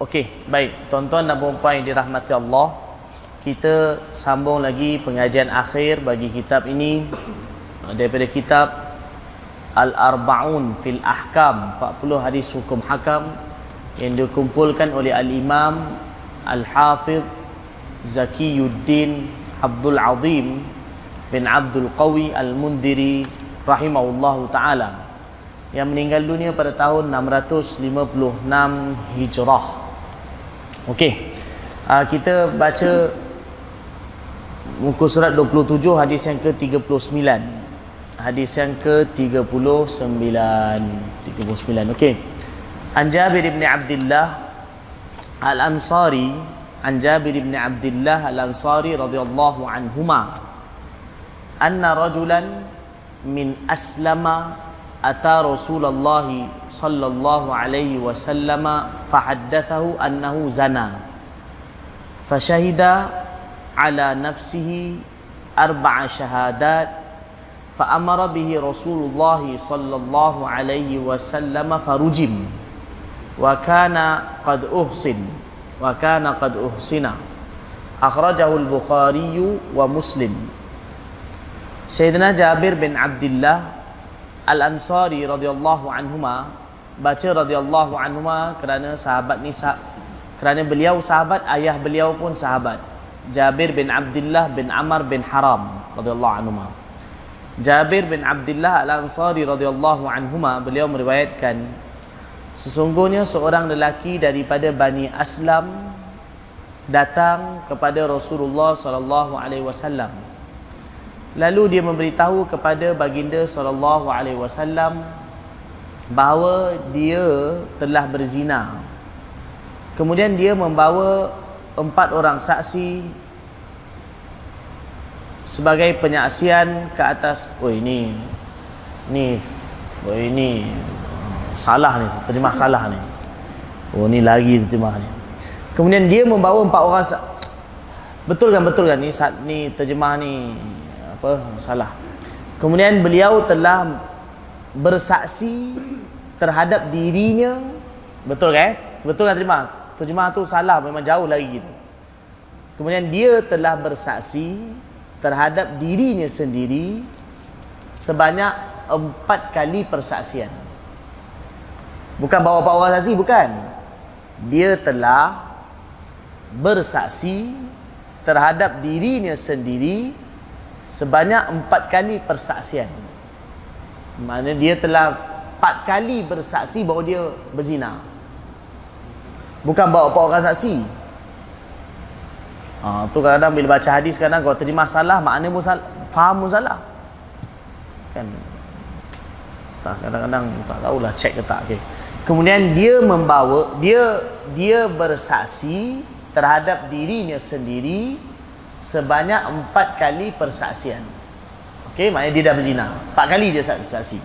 Okey, baik. Tuan-tuan dan puan yang dirahmati Allah, kita sambung lagi pengajian akhir bagi kitab ini daripada kitab Al-Arba'un fil Ahkam, 40 hadis hukum hakam yang dikumpulkan oleh Al-Imam Al-Hafidh Zakiyuddin Abdul Azim bin Abdul Qawi Al-Mundiri rahimahullahu taala yang meninggal dunia pada tahun 656 Hijrah. Okey. Uh, kita baca muka surat 27 hadis yang ke-39. Hadis yang ke-39. 39. Okey. An Jabir bin Abdullah Al-Ansari An Jabir bin Abdullah Al-Ansari radhiyallahu anhuma anna rajulan min aslama أتى رسول الله صلى الله عليه وسلم فحدثه أنه زنى فشهد على نفسه أربع شهادات فأمر به رسول الله صلى الله عليه وسلم فرجم وكان قد أحسن وكان قد أحسن أخرجه البخاري ومسلم سيدنا جابر بن عبد الله Al-Ansari radhiyallahu anhuma baca radhiyallahu anhuma kerana sahabat ni sah- kerana beliau sahabat ayah beliau pun sahabat. Jabir bin Abdullah bin Amr bin Haram radhiyallahu anhuma. Jabir bin Abdullah Al-Ansari radhiyallahu anhuma beliau meriwayatkan sesungguhnya seorang lelaki daripada Bani Aslam datang kepada Rasulullah sallallahu alaihi wasallam Lalu dia memberitahu kepada baginda sallallahu alaihi wasallam bahawa dia telah berzina. Kemudian dia membawa empat orang saksi sebagai penyaksian ke atas oh ini ni oh ini salah ni terima salah ni. Oh ni lagi terima ni. Kemudian dia membawa empat orang betul kan betul kan ni ni terjemah ni apa salah kemudian beliau telah bersaksi terhadap dirinya. Betul kan? Betul kan terima terjemah tu salah memang jauh lagi gitu. Kemudian dia telah bersaksi terhadap dirinya sendiri sebanyak empat kali persaksian. Bukan bawa empat orang saksi bukan. Dia telah bersaksi terhadap dirinya sendiri sebanyak empat kali persaksian. Mana dia telah empat kali bersaksi bahawa dia berzina. Bukan bawa empat orang saksi. Ha, tu kadang-kadang bila baca hadis kadang kalau terjemah salah makna pun salah faham pun salah. Kan? Tak kadang-kadang tak tahulah cek ke tak okay. kemudian dia membawa dia dia bersaksi terhadap dirinya sendiri sebanyak empat kali persaksian. Okey, maknanya dia dah berzina. Empat kali dia saksi.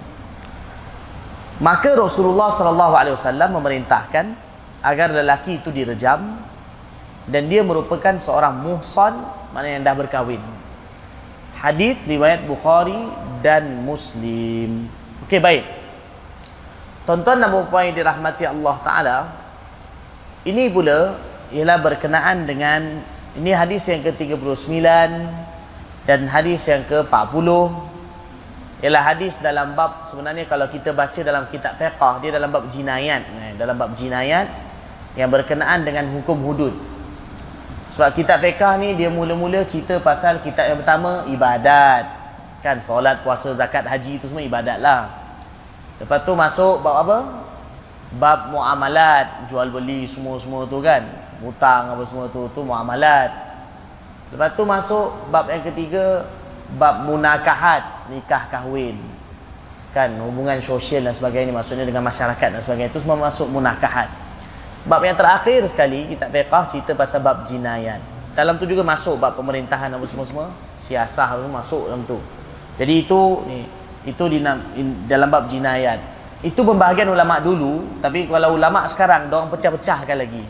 Maka Rasulullah sallallahu alaihi wasallam memerintahkan agar lelaki itu direjam dan dia merupakan seorang muhsan, mana yang dah berkahwin. Hadis riwayat Bukhari dan Muslim. Okey, baik. Tuan-tuan dan puan yang dirahmati Allah taala, ini pula ialah berkenaan dengan ini hadis yang ke-39 dan hadis yang ke-40 ialah hadis dalam bab sebenarnya kalau kita baca dalam kitab fiqh dia dalam bab jinayat eh, dalam bab jinayat yang berkenaan dengan hukum hudud. Sebab kitab fiqh ni dia mula-mula cerita pasal kitab yang pertama ibadat. Kan solat, puasa, zakat, haji itu semua ibadat lah. Lepas tu masuk bab apa? Bab muamalat, jual beli semua-semua tu kan hutang apa semua tu tu muamalat. Lepas tu masuk bab yang ketiga bab munakahat nikah kahwin. Kan hubungan sosial dan sebagainya maksudnya dengan masyarakat dan sebagainya itu semua masuk munakahat. Bab yang terakhir sekali kita fiqah cerita pasal bab jinayat dalam tu juga masuk bab pemerintahan apa semua-semua siasah tu masuk dalam tu. Jadi itu ni itu di dalam bab jinayat itu pembahagian ulama dulu tapi kalau ulama sekarang dia orang pecah-pecahkan lagi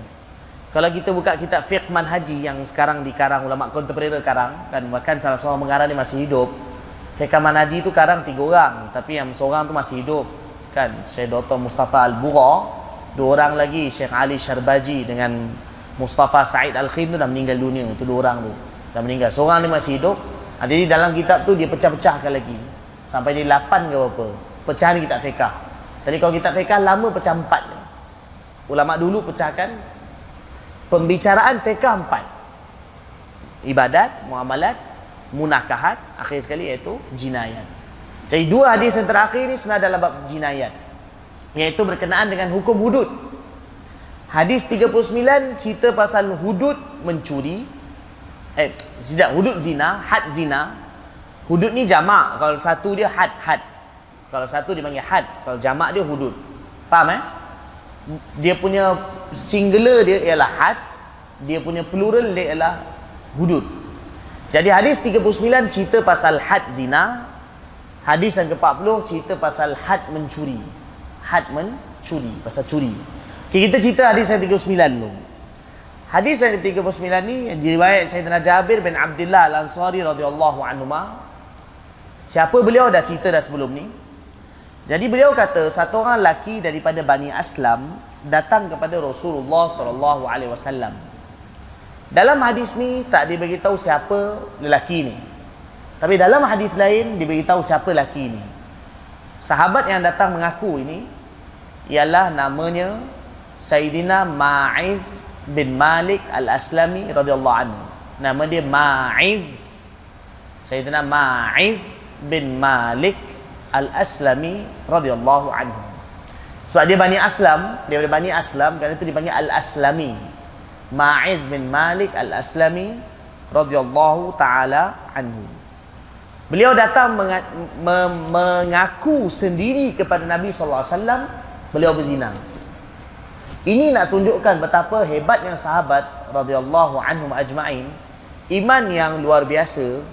kalau kita buka kitab fiqh manhaji yang sekarang dikarang ulama kontemporer karang kan bahkan salah seorang mengarang ni masih hidup. Fiqh manhaji itu karang tiga orang tapi yang seorang tu masih hidup kan. Syekh Dr. Mustafa Al-Bura dua orang lagi Syekh Ali Syarbaji dengan Mustafa Said Al-Khin tu dah meninggal dunia tu dua orang tu dah meninggal. Seorang ni masih hidup. Ha, jadi dalam kitab tu dia pecah-pecahkan lagi sampai dia lapan ke apa pecahan kitab fiqah tadi kalau kitab fiqah lama pecah empat. Ulama dulu pecahkan pembicaraan fiqah empat ibadat muamalat munakahat akhir sekali iaitu jinayat jadi dua hadis yang terakhir ini sebenarnya dalam bab jinayat iaitu berkenaan dengan hukum hudud. Hadis 39 cerita pasal hudud mencuri. Eh, tidak hudud zina, had zina. Hudud ni jamak. Kalau satu dia had had. Kalau satu dipanggil had, kalau jamak dia hudud. Faham eh? Dia punya singular dia ialah had, dia punya plural dia ialah hudud. Jadi hadis 39 cerita pasal had zina. Hadis yang ke-40 cerita pasal had mencuri had mencuri pasal curi okay, kita cerita hadis yang 39 dulu hadis yang 39 ni yang diriwayat Sayyidina Jabir bin Abdullah Al-Ansari radhiyallahu anhu siapa beliau dah cerita dah sebelum ni jadi beliau kata satu orang lelaki daripada Bani Aslam datang kepada Rasulullah sallallahu alaihi wasallam. Dalam hadis ni tak dibagi tahu siapa lelaki ni. Tapi dalam hadis lain dibagi tahu siapa lelaki ni. Sahabat yang datang mengaku ini ialah namanya Sayyidina Ma'iz bin Malik Al-Aslami radhiyallahu anhu. Nama dia Ma'iz. Sayyidina Ma'iz bin Malik Al-Aslami radhiyallahu anhu. Sebab dia Bani Aslam, dia dari Bani Aslam kerana itu dipanggil Al-Aslami. Ma'iz bin Malik Al-Aslami radhiyallahu taala anhu. Beliau datang mengaku sendiri kepada Nabi sallallahu alaihi wasallam beliau berzina. Ini nak tunjukkan betapa hebatnya sahabat radhiyallahu anhum ajma'in iman yang luar biasa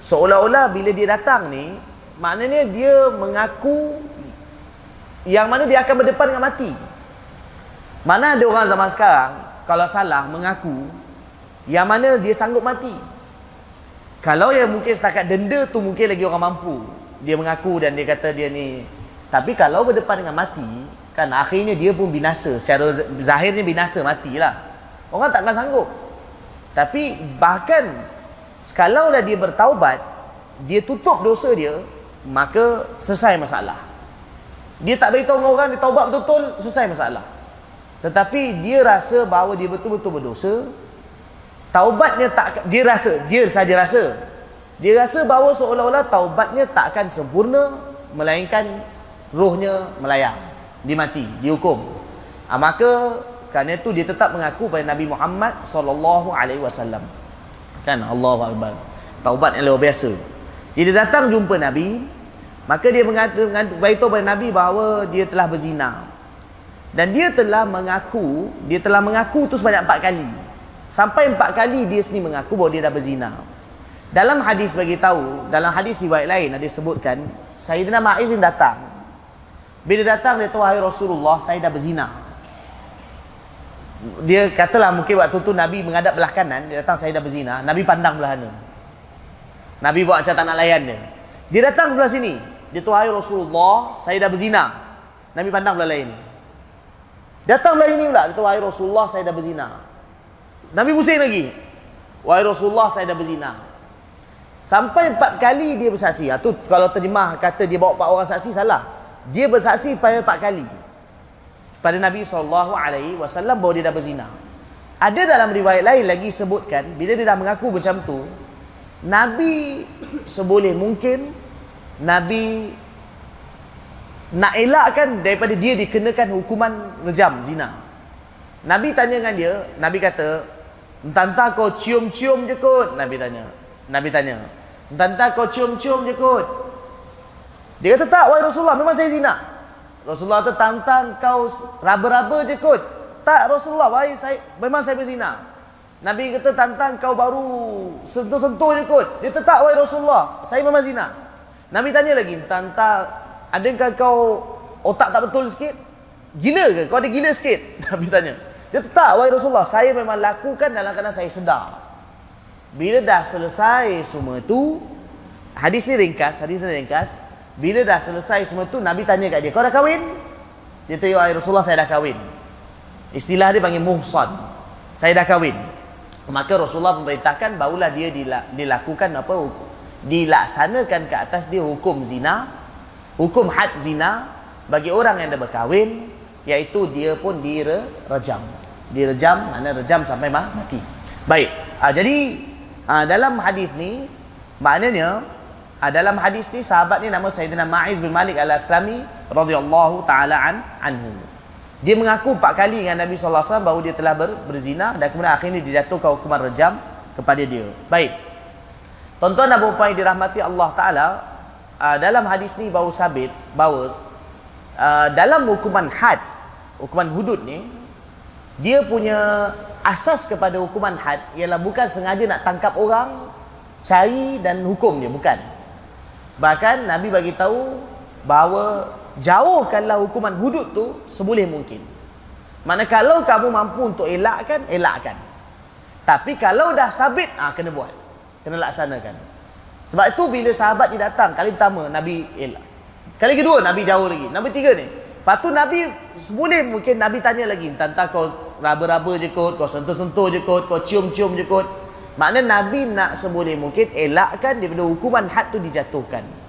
seolah-olah bila dia datang ni maknanya dia mengaku yang mana dia akan berdepan dengan mati. Mana ada orang zaman sekarang kalau salah mengaku yang mana dia sanggup mati. Kalau yang mungkin setakat denda tu mungkin lagi orang mampu. Dia mengaku dan dia kata dia ni. Tapi kalau berdepan dengan mati, Kan akhirnya dia pun binasa. Secara zahirnya binasa matilah. Orang takkan sanggup. Tapi bahkan kalau dah dia bertaubat, dia tutup dosa dia, maka selesai masalah. Dia tak beritahu orang dia taubat betul-betul, selesai masalah. Tetapi dia rasa bahawa dia betul-betul berdosa, taubatnya tak dia rasa, dia saja rasa. Dia rasa bahawa seolah-olah taubatnya tak akan sempurna melainkan rohnya melayang dia mati, dihukum. Ha, maka kerana itu dia tetap mengaku pada Nabi Muhammad wasallam. Kan Allahu akbar. Taubat yang luar biasa. Dia datang jumpa Nabi, maka dia mengatakan beritahu pada Nabi bahawa dia telah berzina. Dan dia telah mengaku, dia telah mengaku tu sebanyak empat kali. Sampai empat kali dia sendiri mengaku bahawa dia dah berzina. Dalam hadis bagi tahu, dalam hadis riwayat lain ada disebutkan Sayyidina Ma'iz datang bila datang dia tahu Rasulullah saya dah berzina. Dia katalah mungkin waktu tu Nabi menghadap belah kanan, dia datang saya dah berzina, Nabi pandang belah kanan. Nabi buat macam tak nak layan dia. Dia datang sebelah sini, dia tahu Rasulullah saya dah berzina. Nabi pandang belah lain. Datang belah ini pula, dia tahu Rasulullah saya dah berzina. Nabi pusing lagi. Wahai Rasulullah saya dah berzina. Sampai empat kali dia bersaksi. Itu ha, kalau terjemah kata dia bawa empat orang saksi salah dia bersaksi pada empat kali pada Nabi SAW bahawa dia dah berzina ada dalam riwayat lain lagi sebutkan bila dia dah mengaku macam tu Nabi seboleh mungkin Nabi nak elakkan daripada dia dikenakan hukuman rejam zina Nabi tanya dengan dia Nabi kata entah-entah kau cium-cium je kot Nabi tanya Nabi tanya entah-entah kau cium-cium je kot dia kata tak, wahai Rasulullah, memang saya zina. Rasulullah kata tantang kau raba-raba je kot. Tak Rasulullah, wahai saya, memang saya berzina. Nabi kata tantang kau baru sentuh-sentuh je kot. Dia tak, wahai Rasulullah, saya memang zina. Nabi tanya lagi, tantang, adakah kau otak tak betul sikit? Gila ke? Kau ada gila sikit? Nabi tanya. Dia tak, wahai Rasulullah, saya memang lakukan dalam keadaan saya sedar. Bila dah selesai semua tu, hadis ni ringkas, hadis ni ringkas, bila dah selesai semua tu Nabi tanya kat dia, kau dah kahwin? Dia kata, ya Rasulullah saya dah kahwin. Istilah dia panggil muhsan. Saya dah kahwin. Maka Rasulullah memerintahkan barulah dia dilakukan apa dilaksanakan ke atas dia hukum zina, hukum had zina bagi orang yang dah berkahwin iaitu dia pun direjam. Direjam mana rejam sampai mati. Baik. Ha, jadi ha, dalam hadis ni maknanya ha, dalam hadis ni sahabat ni nama Sayyidina Ma'iz bin Malik Al-Aslami radhiyallahu taala an, anhu. Dia mengaku empat kali dengan Nabi SAW bahawa dia telah ber, berzina dan kemudian akhirnya dijatuhkan hukuman rejam kepada dia. Baik. Tuan-tuan dan puan yang dirahmati Allah Ta'ala, uh, dalam hadis ni bahawa sabit, bahawa uh, dalam hukuman had, hukuman hudud ni, dia punya asas kepada hukuman had ialah bukan sengaja nak tangkap orang, cari dan hukum dia, bukan. Bahkan Nabi bagi tahu bahawa jauhkanlah hukuman hudud tu seboleh mungkin. Mana kalau kamu mampu untuk elakkan, elakkan. Tapi kalau dah sabit, ah kena buat. Kena laksanakan. Sebab itu bila sahabat ni datang, kali pertama Nabi elak. Kali kedua Nabi jauh lagi. Nabi tiga ni. Lepas tu Nabi seboleh mungkin Nabi tanya lagi, "Tanta kau raba-raba je kot, kau sentuh-sentuh je kot, kau cium-cium je kot." Makna Nabi nak seboleh mungkin elakkan daripada hukuman had tu dijatuhkan.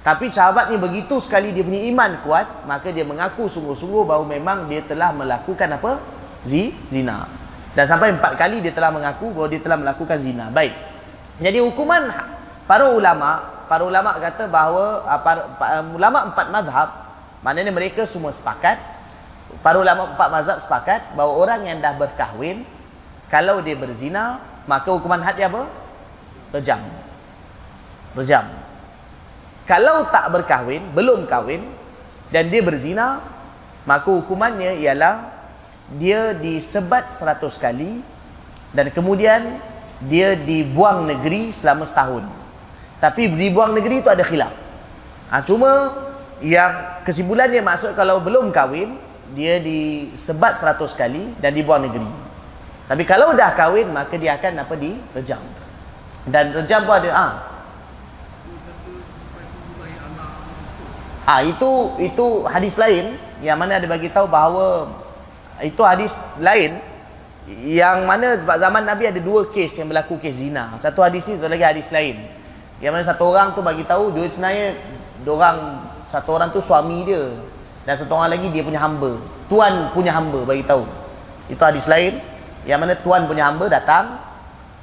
Tapi sahabat ni begitu sekali dia punya iman kuat, maka dia mengaku sungguh-sungguh bahawa memang dia telah melakukan apa? Zina. Dan sampai empat kali dia telah mengaku bahawa dia telah melakukan zina. Baik. Jadi hukuman para ulama, para ulama kata bahawa ah, para, para ulama empat mazhab, maknanya mereka semua sepakat, para ulama empat mazhab sepakat bahawa orang yang dah berkahwin, kalau dia berzina, maka hukuman had dia apa? Rejam. Rejam. Kalau tak berkahwin, belum kahwin dan dia berzina, maka hukumannya ialah dia disebat seratus kali dan kemudian dia dibuang negeri selama setahun. Tapi dibuang negeri itu ada khilaf. Ha, cuma yang kesimpulannya maksud kalau belum kahwin, dia disebat seratus kali dan dibuang negeri. Tapi kalau dah kahwin, maka dia akan apa di rejam. Dan rejam pun ada, ah, Ah itu itu hadis lain yang mana ada bagi tahu bahawa itu hadis lain yang mana sebab zaman Nabi ada dua kes yang berlaku kes zina. Satu hadis ni satu lagi hadis lain. Yang mana satu orang tu bagi tahu dia sebenarnya orang satu orang tu suami dia dan satu orang lagi dia punya hamba. Tuan punya hamba bagi tahu. Itu hadis lain yang mana tuan punya hamba datang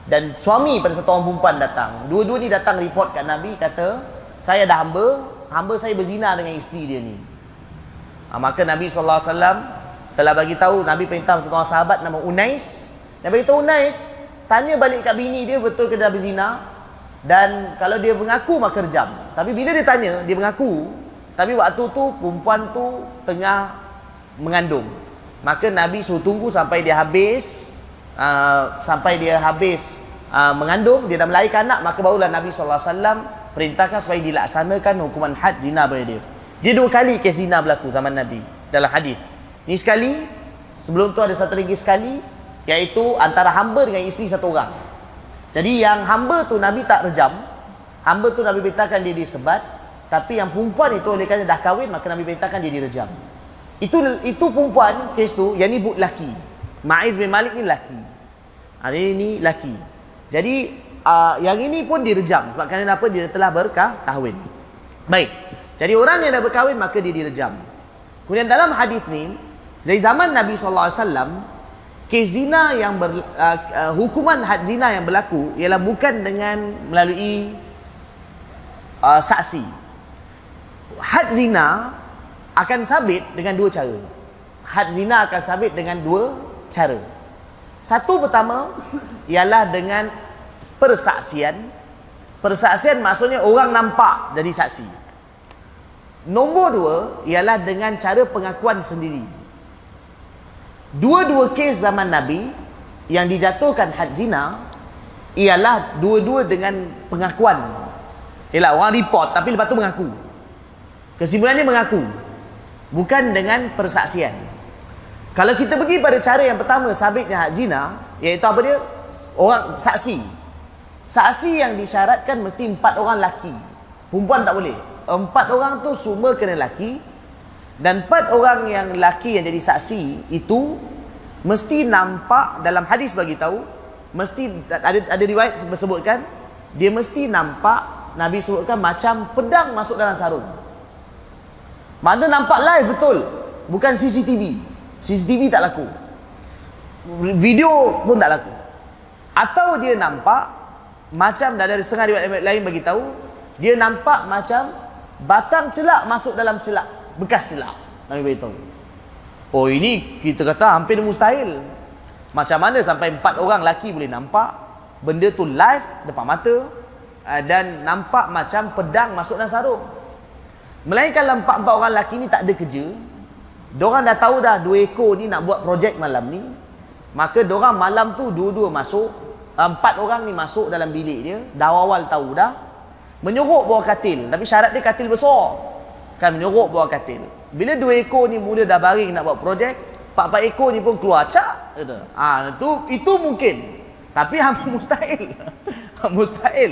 dan suami pada satu orang perempuan datang. Dua-dua ni datang report kat Nabi kata saya dah hamba hamba saya berzina dengan isteri dia ni. Ha, maka Nabi SAW telah bagi tahu Nabi perintah satu orang sahabat nama Unais. Nabi beritahu Unais, tanya balik kat bini dia betul ke dia berzina dan kalau dia mengaku maka rejam. Tapi bila dia tanya, dia mengaku, tapi waktu tu perempuan tu tengah mengandung. Maka Nabi suruh tunggu sampai dia habis uh, sampai dia habis uh, mengandung, dia dah melahirkan anak, maka barulah Nabi SAW perintahkan supaya dilaksanakan hukuman had zina pada dia. Dia dua kali kes zina berlaku zaman Nabi dalam hadis. Ni sekali, sebelum tu ada satu lagi sekali iaitu antara hamba dengan isteri satu orang. Jadi yang hamba tu Nabi tak rejam. Hamba tu Nabi perintahkan dia disebat, tapi yang perempuan itu oleh kerana dah kahwin maka Nabi perintahkan dia direjam. Itu itu perempuan kes tu, yang ni laki. Maiz bin Malik ni laki. Hari ini laki. Jadi uh, yang ini pun direjam sebab kerana apa dia telah berkah kahwin. Baik. Jadi orang yang dah berkahwin maka dia direjam. Kemudian dalam hadis ni dari zaman Nabi sallallahu alaihi wasallam kes zina yang ber, uh, uh, hukuman had zina yang berlaku ialah bukan dengan melalui uh, saksi. Had zina akan sabit dengan dua cara. Had zina akan sabit dengan dua cara. Satu pertama ialah dengan persaksian. Persaksian maksudnya orang nampak jadi saksi. Nombor dua ialah dengan cara pengakuan sendiri. Dua-dua kes zaman Nabi yang dijatuhkan had zina ialah dua-dua dengan pengakuan. Ialah orang report tapi lepas tu mengaku. Kesimpulannya mengaku bukan dengan persaksian. Kalau kita pergi pada cara yang pertama sabitnya had zina iaitu apa dia? Orang saksi Saksi yang disyaratkan mesti empat orang laki. Perempuan tak boleh. Empat orang tu semua kena laki. Dan empat orang yang laki yang jadi saksi itu mesti nampak dalam hadis bagi tahu mesti ada ada riwayat sebutkan dia mesti nampak Nabi sebutkan macam pedang masuk dalam sarung. Mana nampak live betul. Bukan CCTV. CCTV tak laku. Video pun tak laku. Atau dia nampak macam dari setengah riwayat lain bagi tahu dia nampak macam batang celak masuk dalam celak bekas celak. Nabi beritahu. Oh ini kita kata hampir mustahil. Macam mana sampai empat orang laki boleh nampak benda tu live depan mata uh, dan nampak macam pedang masuk dalam sarung. Melainkan empat-empat orang laki ni tak ada kerja diorang dah tahu dah dua ekor ni nak buat projek malam ni maka diorang malam tu dua-dua masuk empat orang ni masuk dalam bilik dia dah awal tahu dah menyorok bawah katil. Tapi syarat dia katil besar. Kan menyorok bawah katil. Bila dua ekor ni mula dah baring nak buat projek empat-empat ekor ni pun keluar cak kata ah itu itu mungkin. Tapi hampir mustahil. Mustahil.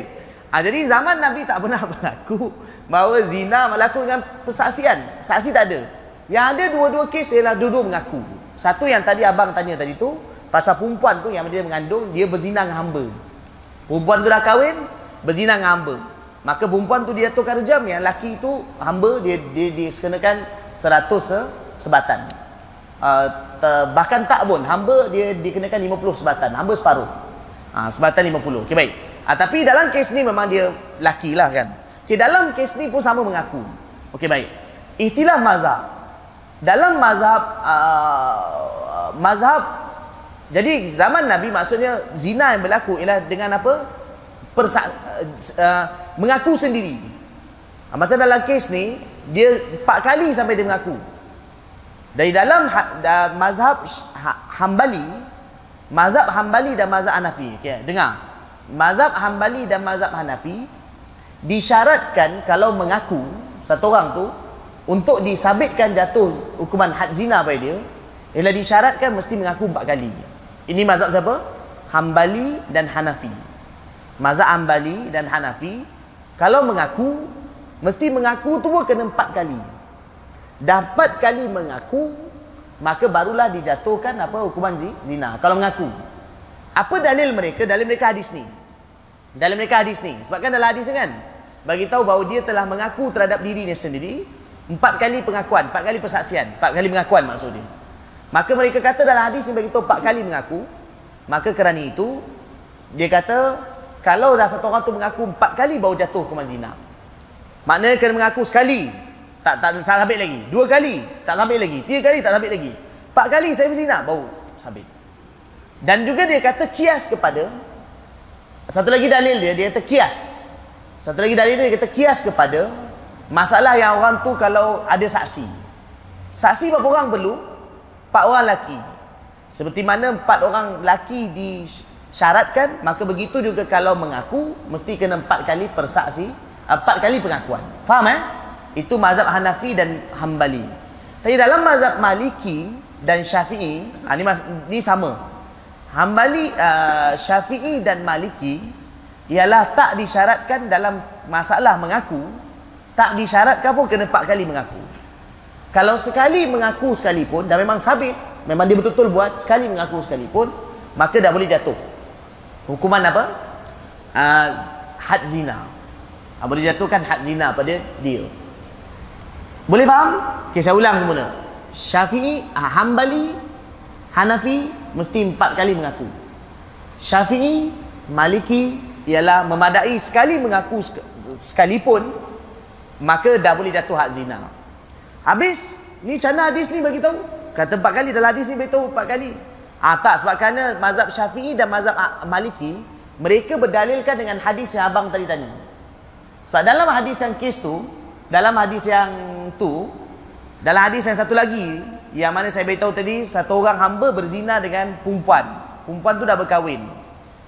Ah jadi zaman nabi tak pernah berlaku bahawa zina berlaku dengan persaksian. Saksi tak ada. Yang ada dua-dua kes ialah dua-dua mengaku. Satu yang tadi abang tanya tadi tu Pasal perempuan tu yang dia mengandung, dia berzina dengan hamba. Perempuan tu dah kahwin, berzina dengan hamba. Maka perempuan tu dia tukar jam, yang laki tu hamba, dia dia seratus se, sebatan. Uh, ter, bahkan tak pun, hamba dia dikenakan puluh sebatan. Hamba separuh. Uh, sebatan puluh. Okay, baik. Uh, tapi dalam kes ni memang dia laki lah kan. Okay, dalam kes ni pun sama mengaku. Okey, baik. Ihtilah mazhab. Dalam mazhab, uh, mazhab jadi zaman Nabi maksudnya zina yang berlaku ialah dengan apa? Persa uh, mengaku sendiri. Uh, macam dalam kes ni dia empat kali sampai dia mengaku. Dari dalam ha, da, mazhab ha, Hambali, mazhab Hambali dan mazhab Hanafi. Okay, dengar. Mazhab Hambali dan mazhab Hanafi disyaratkan kalau mengaku satu orang tu untuk disabitkan jatuh hukuman had zina pada dia ialah disyaratkan mesti mengaku empat kali. Ini mazhab siapa? Hambali dan Hanafi. Mazhab Hambali dan Hanafi kalau mengaku mesti mengaku tu pun kena empat kali. Dapat kali mengaku maka barulah dijatuhkan apa hukuman zina kalau mengaku. Apa dalil mereka? Dalil mereka hadis ni. Dalil mereka hadis ni. Sebabkan dalam hadis kan bagi tahu bahawa dia telah mengaku terhadap dirinya sendiri empat kali pengakuan, empat kali persaksian, empat kali pengakuan maksudnya. Maka mereka kata dalam hadis yang beritahu empat kali mengaku. Maka kerana itu, dia kata, kalau dah satu orang tu mengaku empat kali baru jatuh hukuman zina. Maknanya kena mengaku sekali. Tak, tak sabit lagi. Dua kali. Tak sabit lagi. Tiga kali tak sabit lagi. Empat kali saya berzina baru sabit. Dan juga dia kata kias kepada satu lagi dalil dia dia kata kias. Satu lagi dalil dia, dia kata kias kepada masalah yang orang tu kalau ada saksi. Saksi berapa orang perlu? Empat orang lelaki. Seperti mana empat orang lelaki disyaratkan, maka begitu juga kalau mengaku, mesti kena empat kali persaksi, empat kali pengakuan. Faham eh? Itu mazhab Hanafi dan Hambali. Tapi dalam mazhab Maliki dan Syafi'i, ha, ini, mas, ini sama. Hambali, uh, Syafi'i dan Maliki, ialah tak disyaratkan dalam masalah mengaku, tak disyaratkan pun kena empat kali mengaku. Kalau sekali mengaku sekalipun dan memang sabit, memang dia betul-betul buat sekali mengaku sekalipun, maka dah boleh jatuh. Hukuman apa? Uh, had zina. Uh, boleh jatuhkan had zina pada dia. Boleh faham? Okay, saya ulang semula. Syafi'i, uh, Hambali, Hanafi, mesti empat kali mengaku. Syafi'i, Maliki, ialah memadai sekali mengaku sekalipun, maka dah boleh jatuh had zina. Habis ni cana hadis ni bagi tahu. Kata empat kali dalam hadis ni bagi tahu empat kali. Ah tak sebab kerana mazhab Syafi'i dan mazhab Maliki mereka berdalilkan dengan hadis yang abang tadi tanya. Sebab dalam hadis yang kes tu, dalam hadis yang tu, dalam hadis yang satu lagi yang mana saya beritahu tadi satu orang hamba berzina dengan perempuan. Perempuan tu dah berkahwin.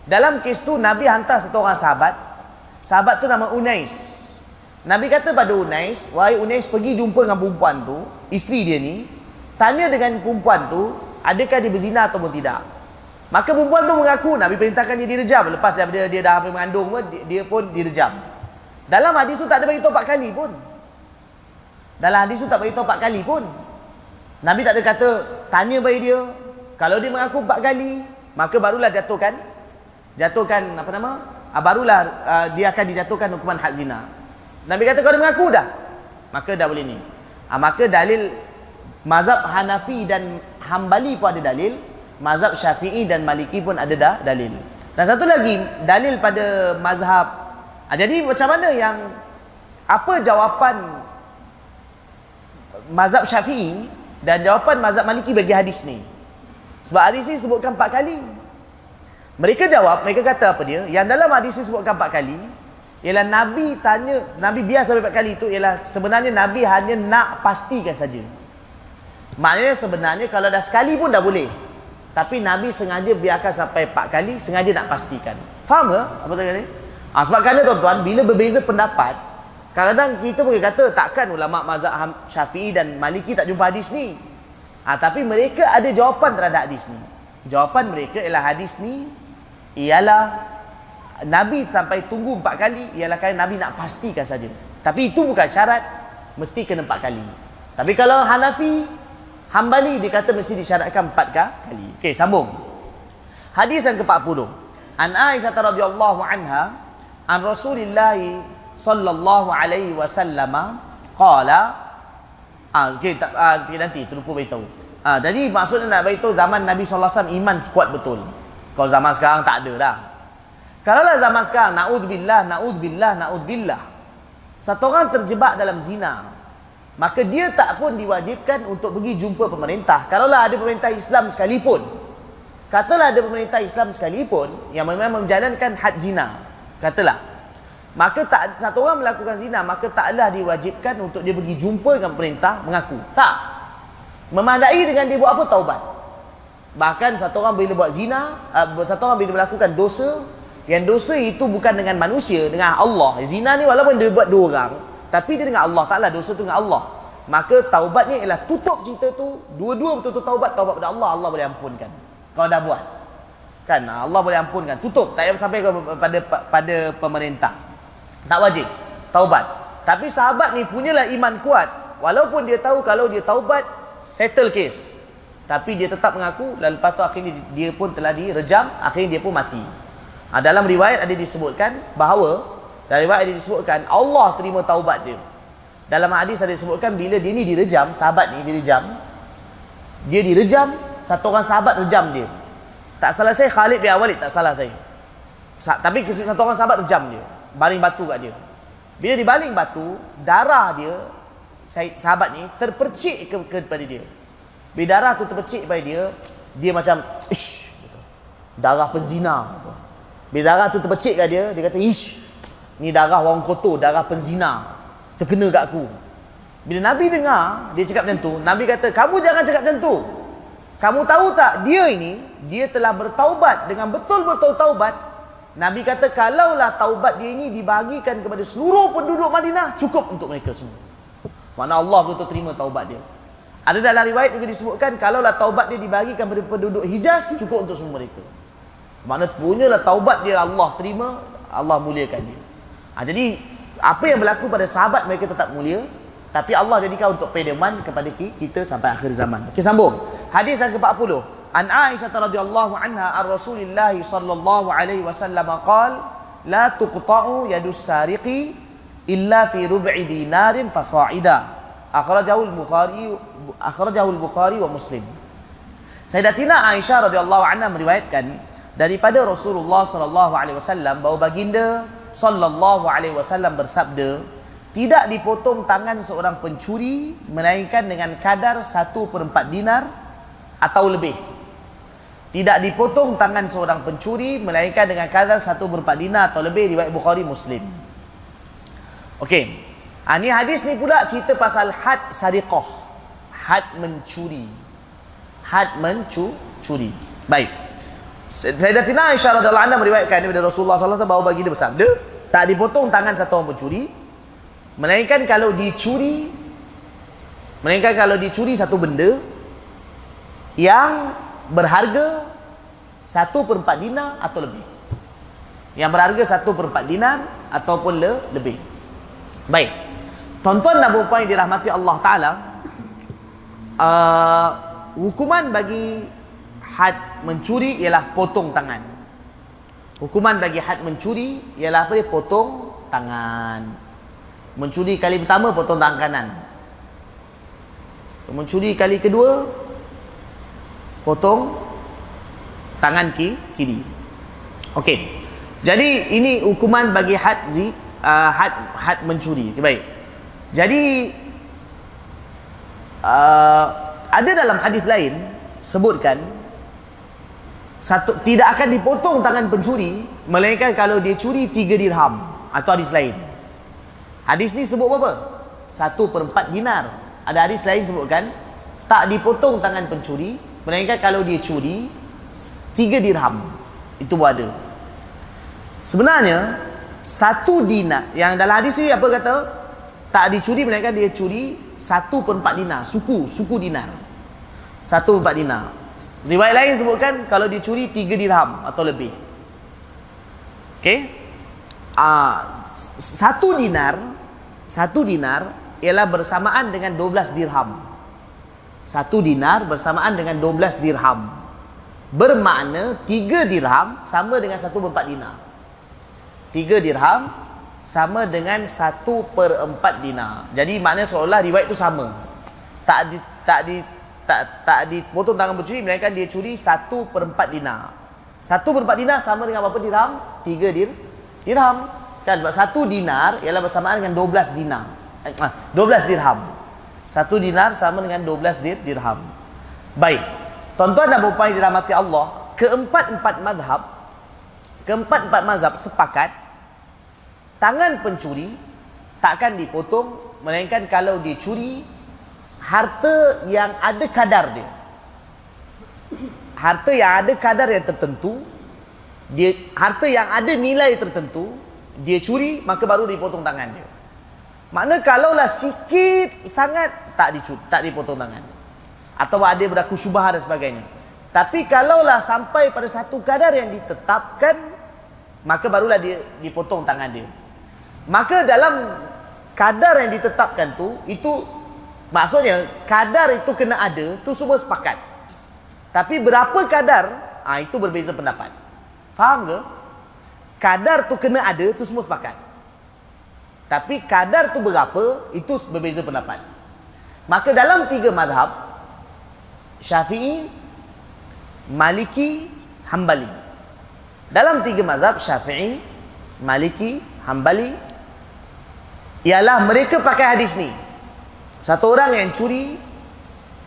Dalam kes tu Nabi hantar satu orang sahabat. Sahabat tu nama Unais. Nabi kata pada Unais, wahai Unais pergi jumpa dengan perempuan tu, isteri dia ni, tanya dengan perempuan tu, adakah dia berzina ataupun tidak. Maka perempuan tu mengaku, Nabi perintahkan dia direjam. Lepas daripada dia dah mengandung pun, dia pun direjam. Dalam hadis tu tak ada beritahu empat kali pun. Dalam hadis tu tak beritahu empat kali pun. Nabi tak ada kata, tanya bagi dia, Kalau dia mengaku empat kali, maka barulah jatuhkan jatuhkan apa nama? Ah, barulah uh, dia akan dijatuhkan hukuman had zina. Nabi kata kalau dia mengaku dah, maka dah boleh ni. Ah, maka dalil mazhab Hanafi dan Hambali pun ada dalil, mazhab Syafi'i dan Maliki pun ada dah dalil. Dan satu lagi dalil pada mazhab ah, jadi macam mana yang apa jawapan mazhab Syafi'i dan jawapan mazhab Maliki bagi hadis ni? Sebab hadis ni sebutkan empat kali. Mereka jawab, mereka kata apa dia? Yang dalam hadis ni sebutkan empat kali, ialah Nabi tanya, Nabi sampai empat kali itu, ialah sebenarnya Nabi hanya nak pastikan saja. Maknanya sebenarnya kalau dah sekali pun dah boleh. Tapi Nabi sengaja biarkan sampai empat kali, sengaja nak pastikan. Faham ke? Apa tadi kata? Ha, sebab kerana tuan-tuan, bila berbeza pendapat, kadang-kadang kita boleh kata, takkan ulama mazhab syafi'i dan maliki tak jumpa hadis ni. Ha, tapi mereka ada jawapan terhadap hadis ni. Jawapan mereka ialah hadis ni ialah Nabi sampai tunggu empat kali ialah kerana Nabi nak pastikan saja. Tapi itu bukan syarat mesti kena empat kali. Tapi kalau Hanafi, Hambali dia kata mesti disyaratkan empat kali. Okey, sambung. Hadis yang ke-40. An Aisyah radhiyallahu anha an Rasulillah sallallahu alaihi wasallam qala Ah, okey tak ah, nanti terlupa beritahu. Ah, jadi maksudnya nak beritahu zaman Nabi wasallam iman kuat betul. Kalau zaman sekarang tak ada dah. Kalau lah zaman sekarang naudzubillah, naudzubillah, naudzubillah. Satu orang terjebak dalam zina. Maka dia tak pun diwajibkan untuk pergi jumpa pemerintah. Kalau lah ada pemerintah Islam sekalipun. Katalah ada pemerintah Islam sekalipun yang memang menjalankan had zina. Katalah maka tak satu orang melakukan zina maka taklah diwajibkan untuk dia pergi jumpa dengan perintah mengaku tak memandai dengan dia buat apa taubat bahkan satu orang bila buat zina uh, satu orang bila melakukan dosa yang dosa itu bukan dengan manusia dengan Allah. Zina ni walaupun dia buat dua orang tapi dia dengan Allah taklah dosa tu dengan Allah. Maka taubatnya ialah tutup cerita tu dua-dua betul-betul taubat taubat pada Allah Allah boleh ampunkan. Kalau dah buat. Kan? Allah boleh ampunkan. Tutup. Tak payah sampai pada pada pemerintah. Tak wajib. Taubat. Tapi sahabat ni punyalah iman kuat. Walaupun dia tahu kalau dia taubat, settle case. Tapi dia tetap mengaku lepas tu akhirnya dia pun telah direjam, akhirnya dia pun mati. Ha, dalam riwayat ada disebutkan bahawa dalam riwayat ada disebutkan Allah terima taubat dia. Dalam hadis ada disebutkan bila dia ni direjam, sahabat ni direjam, dia direjam, satu orang sahabat rejam dia. Tak salah saya Khalid bin Walid, tak salah saya. Sa tapi satu orang sahabat rejam dia baling batu kat dia. Bila dibaling batu, darah dia sahabat ni terpercik ke, ke kepada dia. Bila darah tu terpercik kepada dia, dia macam ish darah penzina Bila darah tu terpercik kat dia, dia kata ish ni darah orang kotor, darah penzina. Terkena kat aku. Bila Nabi dengar dia cakap macam tu, Nabi kata, "Kamu jangan cakap macam tu. Kamu tahu tak, dia ini dia telah bertaubat dengan betul-betul taubat Nabi kata kalaulah taubat dia ini dibagikan kepada seluruh penduduk Madinah cukup untuk mereka semua. Mana Allah betul terima taubat dia. Ada dalam riwayat juga disebutkan kalaulah taubat dia dibagikan kepada penduduk Hijaz cukup untuk semua mereka. Mana punyalah taubat dia Allah terima, Allah muliakan dia. Ha, jadi apa yang berlaku pada sahabat mereka tetap mulia, tapi Allah jadikan untuk pedoman kepada kita sampai akhir zaman. Okey sambung. Hadis yang ke-40. An Aisyah radhiyallahu anha ar Rasulillah sallallahu alaihi wasallam qaal la tuqta'u yadus sariqi illa fi rub'i dinarin fasa'ida. Akhrajahu al-Bukhari akhrajahu al-Bukhari wa Muslim. Sayyidatina Aisyah radhiyallahu anha meriwayatkan daripada Rasulullah sallallahu alaihi wasallam bahawa baginda sallallahu alaihi wasallam bersabda tidak dipotong tangan seorang pencuri melainkan dengan kadar 1/4 dinar atau lebih tidak dipotong tangan seorang pencuri melainkan dengan kadar satu berempat dinar atau lebih riwayat Bukhari Muslim. Okey. Ha, ni hadis ni pula cerita pasal had sariqah. Had mencuri. Had mencuri. Baik. Sayyidatina Aisyah radhiyallahu anha meriwayatkan daripada Rasulullah sallallahu alaihi wasallam bahawa baginda bersabda, tak dipotong tangan satu orang pencuri melainkan kalau dicuri melainkan kalau dicuri satu benda yang berharga satu per empat dinar atau lebih. Yang berharga satu per empat dinar ataupun le, lebih. Baik. Tonton dan puan yang dirahmati Allah Ta'ala. Uh, hukuman bagi had mencuri ialah potong tangan. Hukuman bagi had mencuri ialah apa dia? Potong tangan. Mencuri kali pertama potong tangan kanan. Mencuri kali kedua potong tangan kiri. Okey. Jadi ini hukuman bagi had zi uh, had had mencuri. Okay, baik. Jadi uh, ada dalam hadis lain sebutkan satu tidak akan dipotong tangan pencuri melainkan kalau dia curi tiga dirham atau hadis lain. Hadis ni sebut apa? Satu per empat dinar. Ada hadis lain sebutkan tak dipotong tangan pencuri melainkan kalau dia curi tiga dirham. Itu ada. Sebenarnya satu dinar yang dalam hadis ni apa kata? Tak dicuri melainkan dia curi satu per empat dinar. Suku, suku dinar. Satu per empat dinar. Riwayat lain sebutkan kalau dicuri tiga dirham atau lebih. Okey? Ah, satu dinar, satu dinar ialah bersamaan dengan 12 dirham. Satu dinar bersamaan dengan 12 dirham. Bermakna tiga dirham sama dengan satu per empat dinar. Tiga dirham sama dengan satu per empat dinar. Jadi maknanya seolah riwayat itu sama. Tak di, tak di, tak tak dipotong tangan pencuri melainkan dia curi satu per empat dinar. Satu per empat dinar sama dengan berapa dirham? Tiga dir, dirham. Kan? Sebab satu dinar ialah bersamaan dengan dua belas dinar. Eh, ah, dua belas dirham. Satu dinar sama dengan dua belas dir, dirham. Baik. Tuan-tuan dan puan dirahmati Allah, keempat-empat mazhab, keempat-empat mazhab sepakat tangan pencuri takkan dipotong melainkan kalau dia curi harta yang ada kadar dia. Harta yang ada kadar yang tertentu, dia harta yang ada nilai tertentu, dia curi maka baru dipotong tangan dia. Makna kalaulah sikit sangat tak dicuri, tak dipotong tangan. Atau ada berlaku syubhah dan sebagainya. Tapi kalaulah sampai pada satu kadar yang ditetapkan maka barulah dia dipotong tangan dia. Maka dalam kadar yang ditetapkan tu itu Maksudnya kadar itu kena ada tu semua sepakat. Tapi berapa kadar ah itu berbeza pendapat. Faham ke? Kadar tu kena ada tu semua sepakat. Tapi kadar tu berapa itu berbeza pendapat. Maka dalam tiga madhab Syafi'i, Maliki, Hambali. Dalam tiga mazhab Syafi'i, Maliki, Hambali ialah mereka pakai hadis ni. Satu orang yang curi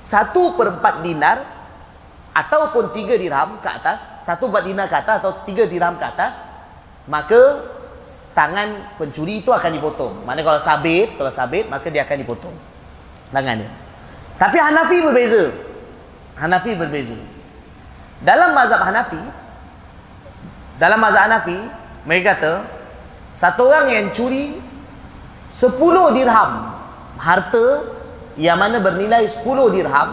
satu per empat dinar ataupun tiga dirham ke atas, satu empat dinar ke atas atau tiga dirham ke atas, maka tangan pencuri itu akan dipotong. Mana kalau sabit, kalau sabit, maka dia akan dipotong tangan dia. Tapi Hanafi berbeza. Hanafi berbeza. Dalam mazhab Hanafi, dalam mazhab Hanafi, mereka kata, satu orang yang curi sepuluh dirham harta yang mana bernilai 10 dirham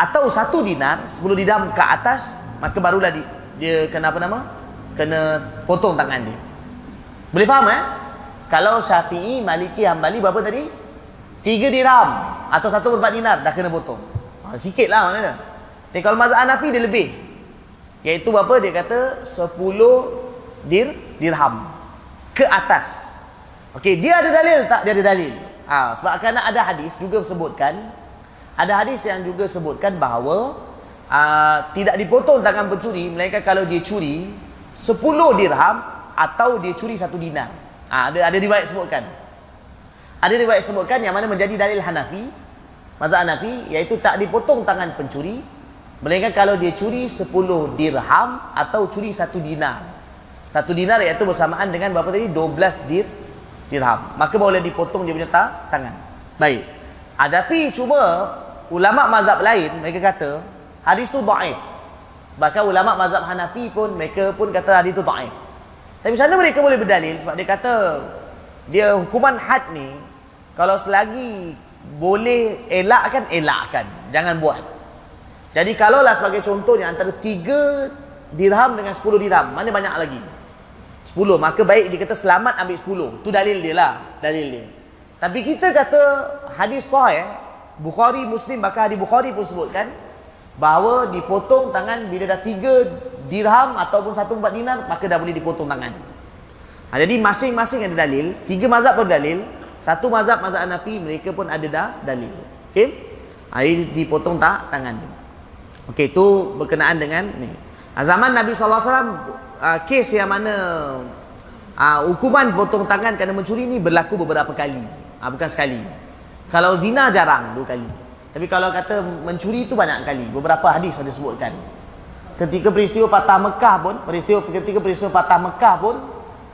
atau satu dinar 10 dirham ke atas maka barulah dia, dia kena apa nama? Kena potong tangan dia. Boleh faham eh? Kalau syafi'i maliki hambali berapa tadi? 3 dirham atau satu berapa dinar dah kena potong. Ha, sikit lah maknanya. Tapi kalau mazhab Hanafi dia lebih. Iaitu berapa? Dia kata 10 dir dirham ke atas. Okey, dia ada dalil tak? Dia ada dalil. Ha, sebab kerana ada hadis juga sebutkan ada hadis yang juga sebutkan bahawa uh, tidak dipotong tangan pencuri melainkan kalau dia curi 10 dirham atau dia curi satu dinar. Ha, ada ada riwayat sebutkan. Ada riwayat sebutkan yang mana menjadi dalil Hanafi, mazhab Hanafi iaitu tak dipotong tangan pencuri melainkan kalau dia curi 10 dirham atau curi satu dinar. Satu dinar iaitu bersamaan dengan berapa tadi? 12 dir dirham. Maka boleh dipotong dia punya ta tangan. Baik. Adapi cuba ulama mazhab lain mereka kata hadis tu dhaif. Bahkan ulama mazhab Hanafi pun mereka pun kata hadis tu dhaif. Tapi mana mereka boleh berdalil sebab dia kata dia hukuman had ni kalau selagi boleh elakkan elakkan jangan buat. Jadi kalaulah sebagai contohnya antara 3 dirham dengan 10 dirham mana banyak lagi? 10 maka baik dia kata selamat ambil 10 tu dalil dia lah dalil dia. Tapi kita kata hadis sahih Bukhari Muslim bahkan hadis Bukhari pun sebutkan bahawa dipotong tangan bila dah tiga dirham ataupun satu empat dinar maka dah boleh dipotong tangan. Ha, jadi masing-masing ada dalil. Tiga mazhab berdalil satu mazhab mazhab Hanafi mereka pun ada dah dalil. Okey? Ha, dipotong tak tangan okey itu berkenaan dengan ni. Ha, zaman Nabi SAW uh, kes yang mana uh, hukuman potong tangan kerana mencuri ni berlaku beberapa kali uh, bukan sekali kalau zina jarang dua kali tapi kalau kata mencuri itu banyak kali. Beberapa hadis ada sebutkan. Ketika peristiwa Fatah Mekah pun, peristiwa ketika peristiwa Fatah Mekah pun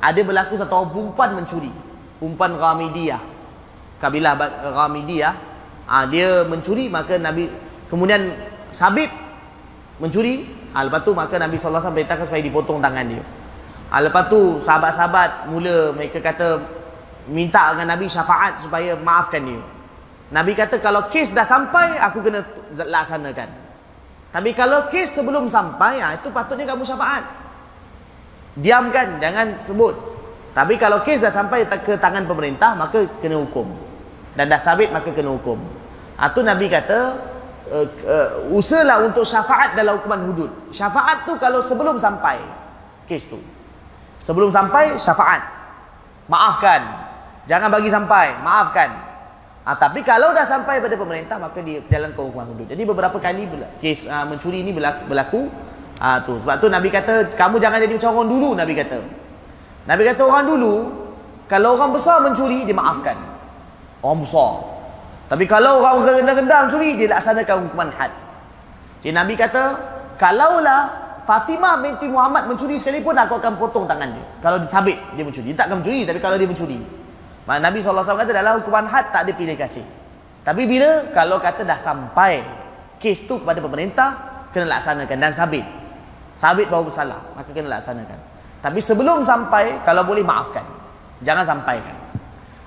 ada berlaku satu orang perempuan mencuri. Perempuan Ghamidiyah. Kabilah Ghamidiyah. Ha, dia mencuri maka Nabi kemudian Sabit mencuri. Ha, lepas tu maka Nabi SAW beritakan supaya dipotong tangan dia. Ha, lepas tu sahabat-sahabat mula mereka kata minta dengan Nabi syafaat supaya maafkan dia. Nabi kata kalau kes dah sampai aku kena laksanakan. Tapi kalau kes sebelum sampai ya, itu patutnya kamu syafaat. Diamkan jangan sebut. Tapi kalau kes dah sampai ke tangan pemerintah maka kena hukum. Dan dah sabit maka kena hukum. Ha, Nabi kata uh, uh, usahalah untuk syafaat dalam hukuman hudud. Syafaat tu kalau sebelum sampai kes tu. Sebelum sampai syafaat. Maafkan. Jangan bagi sampai, maafkan. Ha, tapi kalau dah sampai pada pemerintah maka dia jalan ke hukuman hudud. Jadi beberapa kali kes uh, mencuri ini berlaku. berlaku ha, tu. Sebab tu Nabi kata kamu jangan jadi macam orang dulu Nabi kata. Nabi kata orang dulu kalau orang besar mencuri dia maafkan. Orang besar. Tapi kalau orang rendah-rendah mencuri dia laksanakan hukuman had. Jadi Nabi kata kalaulah Fatimah binti Muhammad mencuri sekalipun aku akan potong tangan dia. Kalau sabit dia mencuri. Dia tak akan mencuri tapi kalau dia mencuri. Maka Nabi SAW kata dalam hukuman had tak ada pilih kasih. Tapi bila kalau kata dah sampai kes tu kepada pemerintah, kena laksanakan dan sabit. Sabit bahawa bersalah, maka kena laksanakan. Tapi sebelum sampai, kalau boleh maafkan. Jangan sampaikan.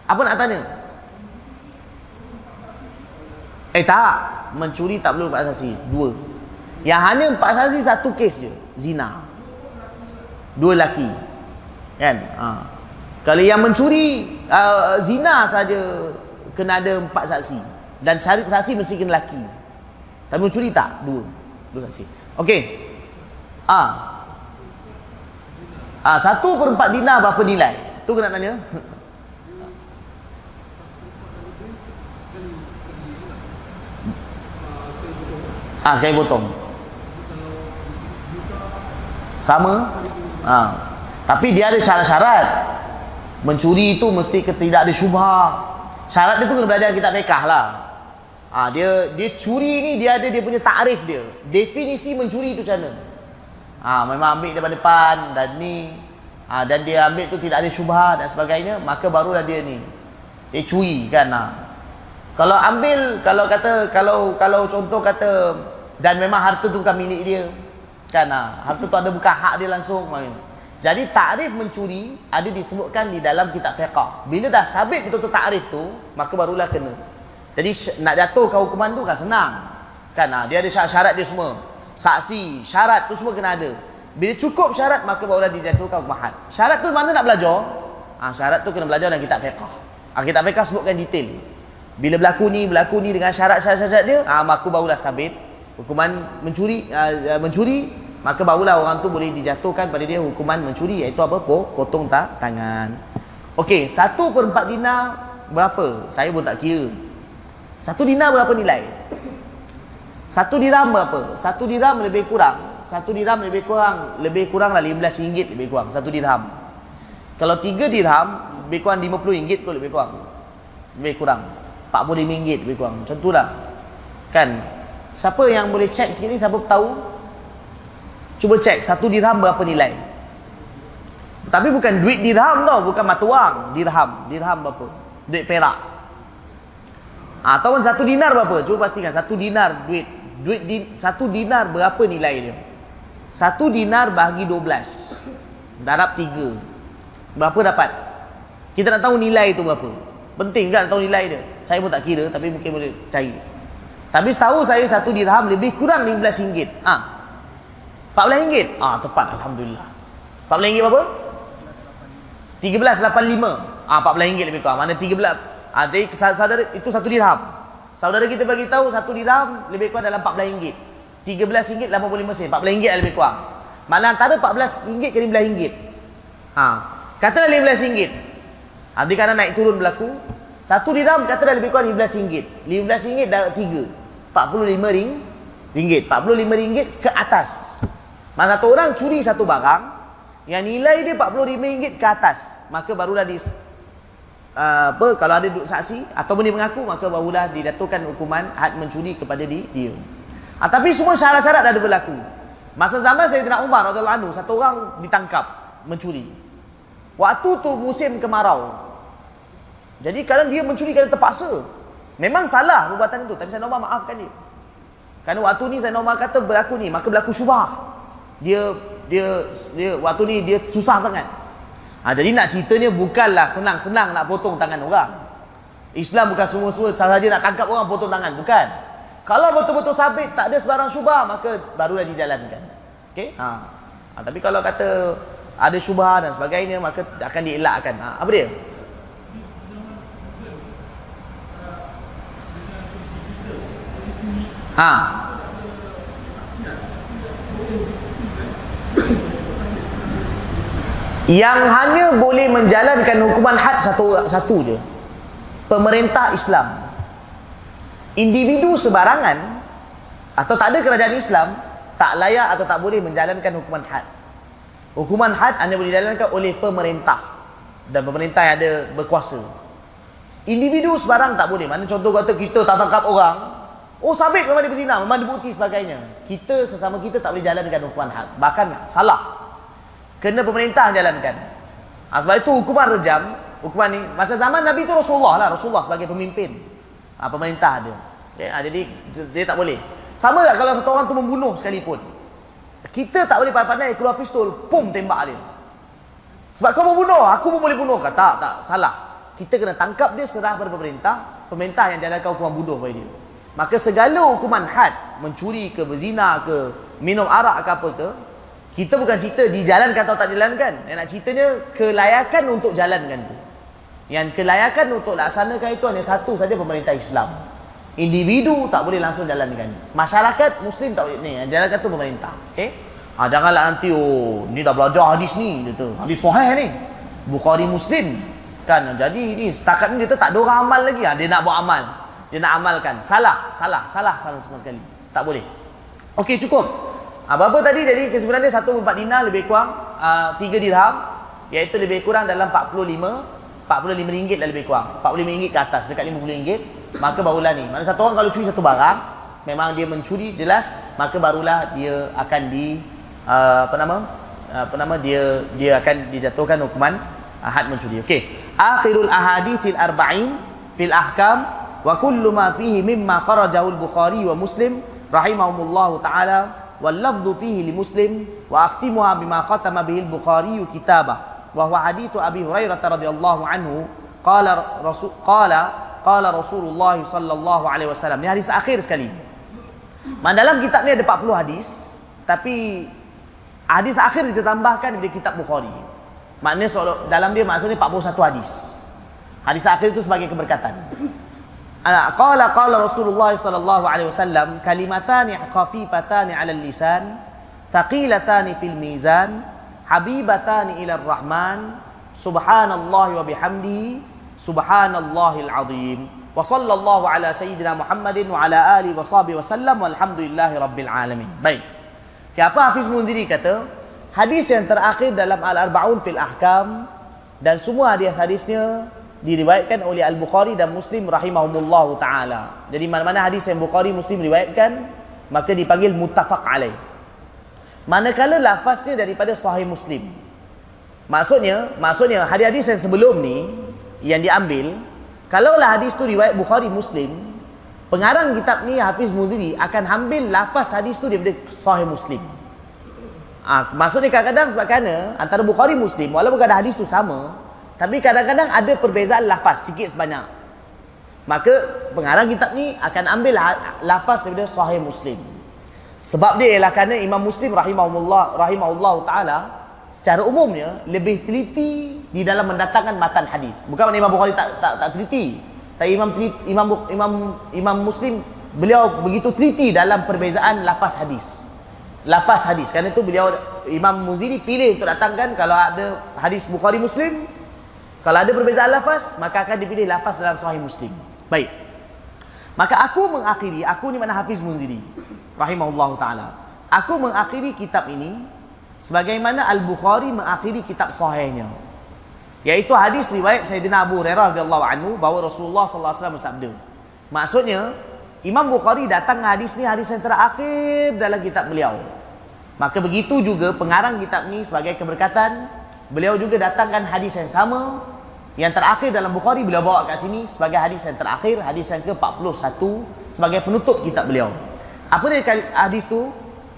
Apa nak tanya? Eh tak, mencuri tak perlu empat saksi. Dua. Yang hanya empat saksi satu kes je. Zina. Dua lelaki. Kan? Haa. Kalau yang mencuri uh, zina saja kena ada empat saksi dan cari saksi mesti kena lelaki. Tapi mencuri tak? Dua. Dua saksi. Okey. Ah. Ah, satu per empat dinar berapa nilai? Tu kena tanya. Ah, sekali potong. Sama? Ah. Tapi dia ada syarat-syarat mencuri itu mesti tidak ada syubhah syarat dia tu kena belajar kitab fiqh lah ha, dia dia curi ni dia ada dia punya takrif dia definisi mencuri itu macam mana ha, memang ambil daripada depan dan ni ha, dan dia ambil tu tidak ada syubhah dan sebagainya maka barulah dia ni dia curi kan ha. kalau ambil kalau kata kalau kalau contoh kata dan memang harta tu bukan milik dia kan ha. harta tu ada bukan hak dia langsung jadi takrif mencuri ada disebutkan di dalam kitab fiqh. Bila dah sabit betul-betul takrif tu, maka barulah kena. Jadi nak jatuhkan hukuman tu kan senang. Kan ha, dia ada syarat-syarat dia semua. Saksi, syarat tu semua kena ada. Bila cukup syarat maka barulah dijatuhkan hukuman had. Syarat tu mana nak belajar? Ha, syarat tu kena belajar dalam kitab fiqh. Ha, kitab fiqh sebutkan detail. Bila berlaku ni, berlaku ni dengan syarat-syarat dia, ha, maka barulah sabit hukuman mencuri uh, mencuri maka barulah orang tu boleh dijatuhkan pada dia hukuman mencuri iaitu apa? Potong tak tangan. Okey satu per empat dinar berapa? Saya pun tak kira. Satu dinar berapa nilai? Satu dirham berapa? Satu dirham lebih kurang. Satu dirham lebih kurang lebih kurang lah 15 ringgit lebih kurang satu dirham. Kalau tiga dirham lebih kurang 50 ringgit kot lebih kurang. Lebih kurang. 45 ringgit lebih kurang. Macam tu lah. Kan siapa yang boleh cek sikit ni siapa tahu Cuba cek satu dirham berapa nilai. Tapi bukan duit dirham tau, bukan mata wang, dirham. Dirham berapa? Duit perak. Ataupun satu dinar berapa? Cuba pastikan satu dinar duit duit di, satu dinar berapa nilai dia? Satu dinar dua belas, Darab tiga, Berapa dapat? Kita nak tahu nilai itu berapa. Penting kan tahu nilai dia? Saya pun tak kira tapi mungkin boleh cari. Tapi setahu saya satu dirham lebih kurang 15 ringgit. Ah, 14 ringgit. Ah tepat alhamdulillah. 14 ringgit berapa? 13.85. Ah 14 ringgit lebih kurang. Mana 13? Ah jadi saudara itu satu dirham. Saudara kita bagi tahu satu dirham lebih kurang dalam 14 ringgit. RM13 85 sen. RM14 lah lebih kurang. Mana antara RM14 ke RM15. Ha. Katalah RM15. Ha, dia kadang naik turun berlaku. Satu dirham katalah lebih kurang RM15. RM15 dah tiga. RM45 ring. Ringgit. RM45 ke atas. Masa satu orang curi satu barang yang nilai dia RM45 ke atas, maka barulah di uh, apa kalau ada duduk saksi ataupun dia mengaku maka barulah didatukan hukuman had mencuri kepada di, dia. Ha, tapi semua syarat-syarat dah berlaku. Masa zaman Sayyidina Umar radhiyallahu anhu satu orang ditangkap mencuri. Waktu tu musim kemarau. Jadi kadang dia mencuri kerana terpaksa. Memang salah perbuatan itu tapi Sayyidina Umar maafkan dia. Kerana waktu ni Sayyidina Umar kata berlaku ni maka berlaku syubah. Dia dia dia waktu ni dia susah sangat. Ha, jadi nak ceritanya bukanlah senang-senang nak potong tangan orang. Islam bukan semua-semua sahaja nak tangkap orang potong tangan, bukan. Kalau betul-betul sabit tak ada sebarang syubah maka barulah dijalankan. Okey? Ha. ha. tapi kalau kata ada syubah dan sebagainya maka akan dielakkan. Ha. apa dia? Ha. yang hanya boleh menjalankan hukuman had satu satu je. Pemerintah Islam. Individu sebarangan atau tak ada kerajaan Islam tak layak atau tak boleh menjalankan hukuman had. Hukuman had hanya boleh dijalankan oleh pemerintah. Dan pemerintah yang ada berkuasa. Individu sebarang tak boleh. Mana contoh kata kita tak tangkap orang oh sabit memang dia berzina memang dia bukti sebagainya kita sesama kita tak boleh jalankan hukuman had bahkan salah kena pemerintah jalankan. Ha, sebab itu hukuman rejam, hukuman ni macam zaman Nabi tu Rasulullah lah, Rasulullah sebagai pemimpin. Ha, pemerintah dia. Okay, ha, jadi dia tak boleh. Sama tak kalau satu orang tu membunuh sekalipun. Kita tak boleh pandai-pandai keluar pistol, pum tembak dia. Sebab kau membunuh, aku pun boleh bunuh. Tak, tak, salah. Kita kena tangkap dia serah pada pemerintah, pemerintah yang jalankan hukuman bunuh pada dia. Maka segala hukuman had, mencuri ke, berzina ke, minum arak ke apa ke, kita bukan cerita dijalankan atau tak dijalankan. Yang nak ceritanya kelayakan untuk jalankan tu. Yang kelayakan untuk laksanakan itu hanya satu saja pemerintah Islam. Individu tak boleh langsung jalankan. Masyarakat Muslim tak boleh ni. Yang jalankan tu pemerintah. Okay? Ha, janganlah nanti oh ni dah belajar hadis ni gitu. Hadis sahih ni. Bukhari Muslim. Kan jadi ni setakat ni dia tak ada orang amal lagi. Ha, dia nak buat amal. Dia nak amalkan. Salah, salah, salah, salah semua sekali. Tak boleh. Okey cukup. Apa-apa tadi? Jadi kesimpulan dia 1.4 dinar lebih kurang uh, 3 dirham. Iaitu lebih kurang dalam 45 45 ringgit lah lebih kurang. 45 ringgit ke atas dekat 50 ringgit. Maka barulah ni. Mana satu orang kalau curi satu barang memang dia mencuri jelas maka barulah dia akan di uh, apa nama? Uh, apa nama? Dia dia akan dijatuhkan hukuman uh, had mencuri. Okey. Akhirul ahadithil arba'in fil ahkam wa kullu ma fihi mimma kharajahu al-Bukhari wa Muslim rahimahumullahu ta'ala wal lafdhu fihi li Muslim wa akhtimuha bima qatama bihi al-Bukhari kitabah. Wa huwa hadithu Abi Hurairah radhiyallahu anhu qala rasul qala qala Rasulullah sallallahu alaihi wasallam. Ni hadis akhir sekali. Man dalam kitab ni ada 40 hadis tapi hadis akhir ditambahkan di kitab Bukhari. Maknanya dalam dia maksudnya 41 hadis. Hadis akhir itu sebagai keberkatan. Qala qala Rasulullah sallallahu alaihi wasallam kalimatani khafifatani 'ala al-lisan thaqilatani fil mizan habibatani ila ar-rahman subhanallahi wa bihamdihi subhanallahil azim. Wa sallallahu ala sayyidina Muhammadin wa ala alihi wa sahbihi wa sallam walhamdulillahi rabbil alamin. Baik. Okay, apa Hafiz Munziri kata? Hadis yang terakhir dalam al-arba'un fil ahkam dan semua hadis-hadisnya diriwayatkan oleh Al-Bukhari dan Muslim rahimahumullah taala. Jadi mana-mana hadis yang Bukhari Muslim riwayatkan maka dipanggil muttafaq alaih. Manakala lafaznya daripada sahih Muslim. Maksudnya, maksudnya hadis-hadis yang sebelum ni yang diambil kalaulah hadis tu riwayat Bukhari Muslim, pengarang kitab ni Hafiz Muziri akan ambil lafaz hadis tu daripada sahih Muslim. Ah, maksudnya kadang-kadang sebab kerana antara Bukhari Muslim walaupun kadang hadis tu sama, tapi kadang-kadang ada perbezaan lafaz sikit sebanyak. Maka pengarang kitab ni akan ambil lafaz daripada sahih Muslim. Sebab dia ialah kerana Imam Muslim rahimahullah rahimahullah taala secara umumnya lebih teliti di dalam mendatangkan matan hadis. Bukan Imam Bukhari tak tak, tak teliti. Tapi Imam Imam Imam Imam Muslim beliau begitu teliti dalam perbezaan lafaz hadis. Lafaz hadis. Kerana itu beliau Imam Muziri pilih untuk datangkan kalau ada hadis Bukhari Muslim, kalau ada perbezaan lafaz, maka akan dipilih lafaz dalam Sahih Muslim. Baik. Maka aku mengakhiri, aku ni mana Hafiz Muziri rahimahullahu taala. Aku mengakhiri kitab ini sebagaimana Al-Bukhari mengakhiri kitab sahihnya. Yaitu hadis riwayat Sayyidina Abu Hurairah radhiyallahu anhu bahawa Rasulullah sallallahu alaihi wasallam bersabda. Maksudnya, Imam Bukhari datang hadis ni hadis yang terakhir dalam kitab beliau. Maka begitu juga pengarang kitab ni sebagai keberkatan, beliau juga datangkan hadis yang sama yang terakhir dalam Bukhari beliau bawa kat sini sebagai hadis yang terakhir, hadis yang ke-41 sebagai penutup kitab beliau. Apa dia hadis tu?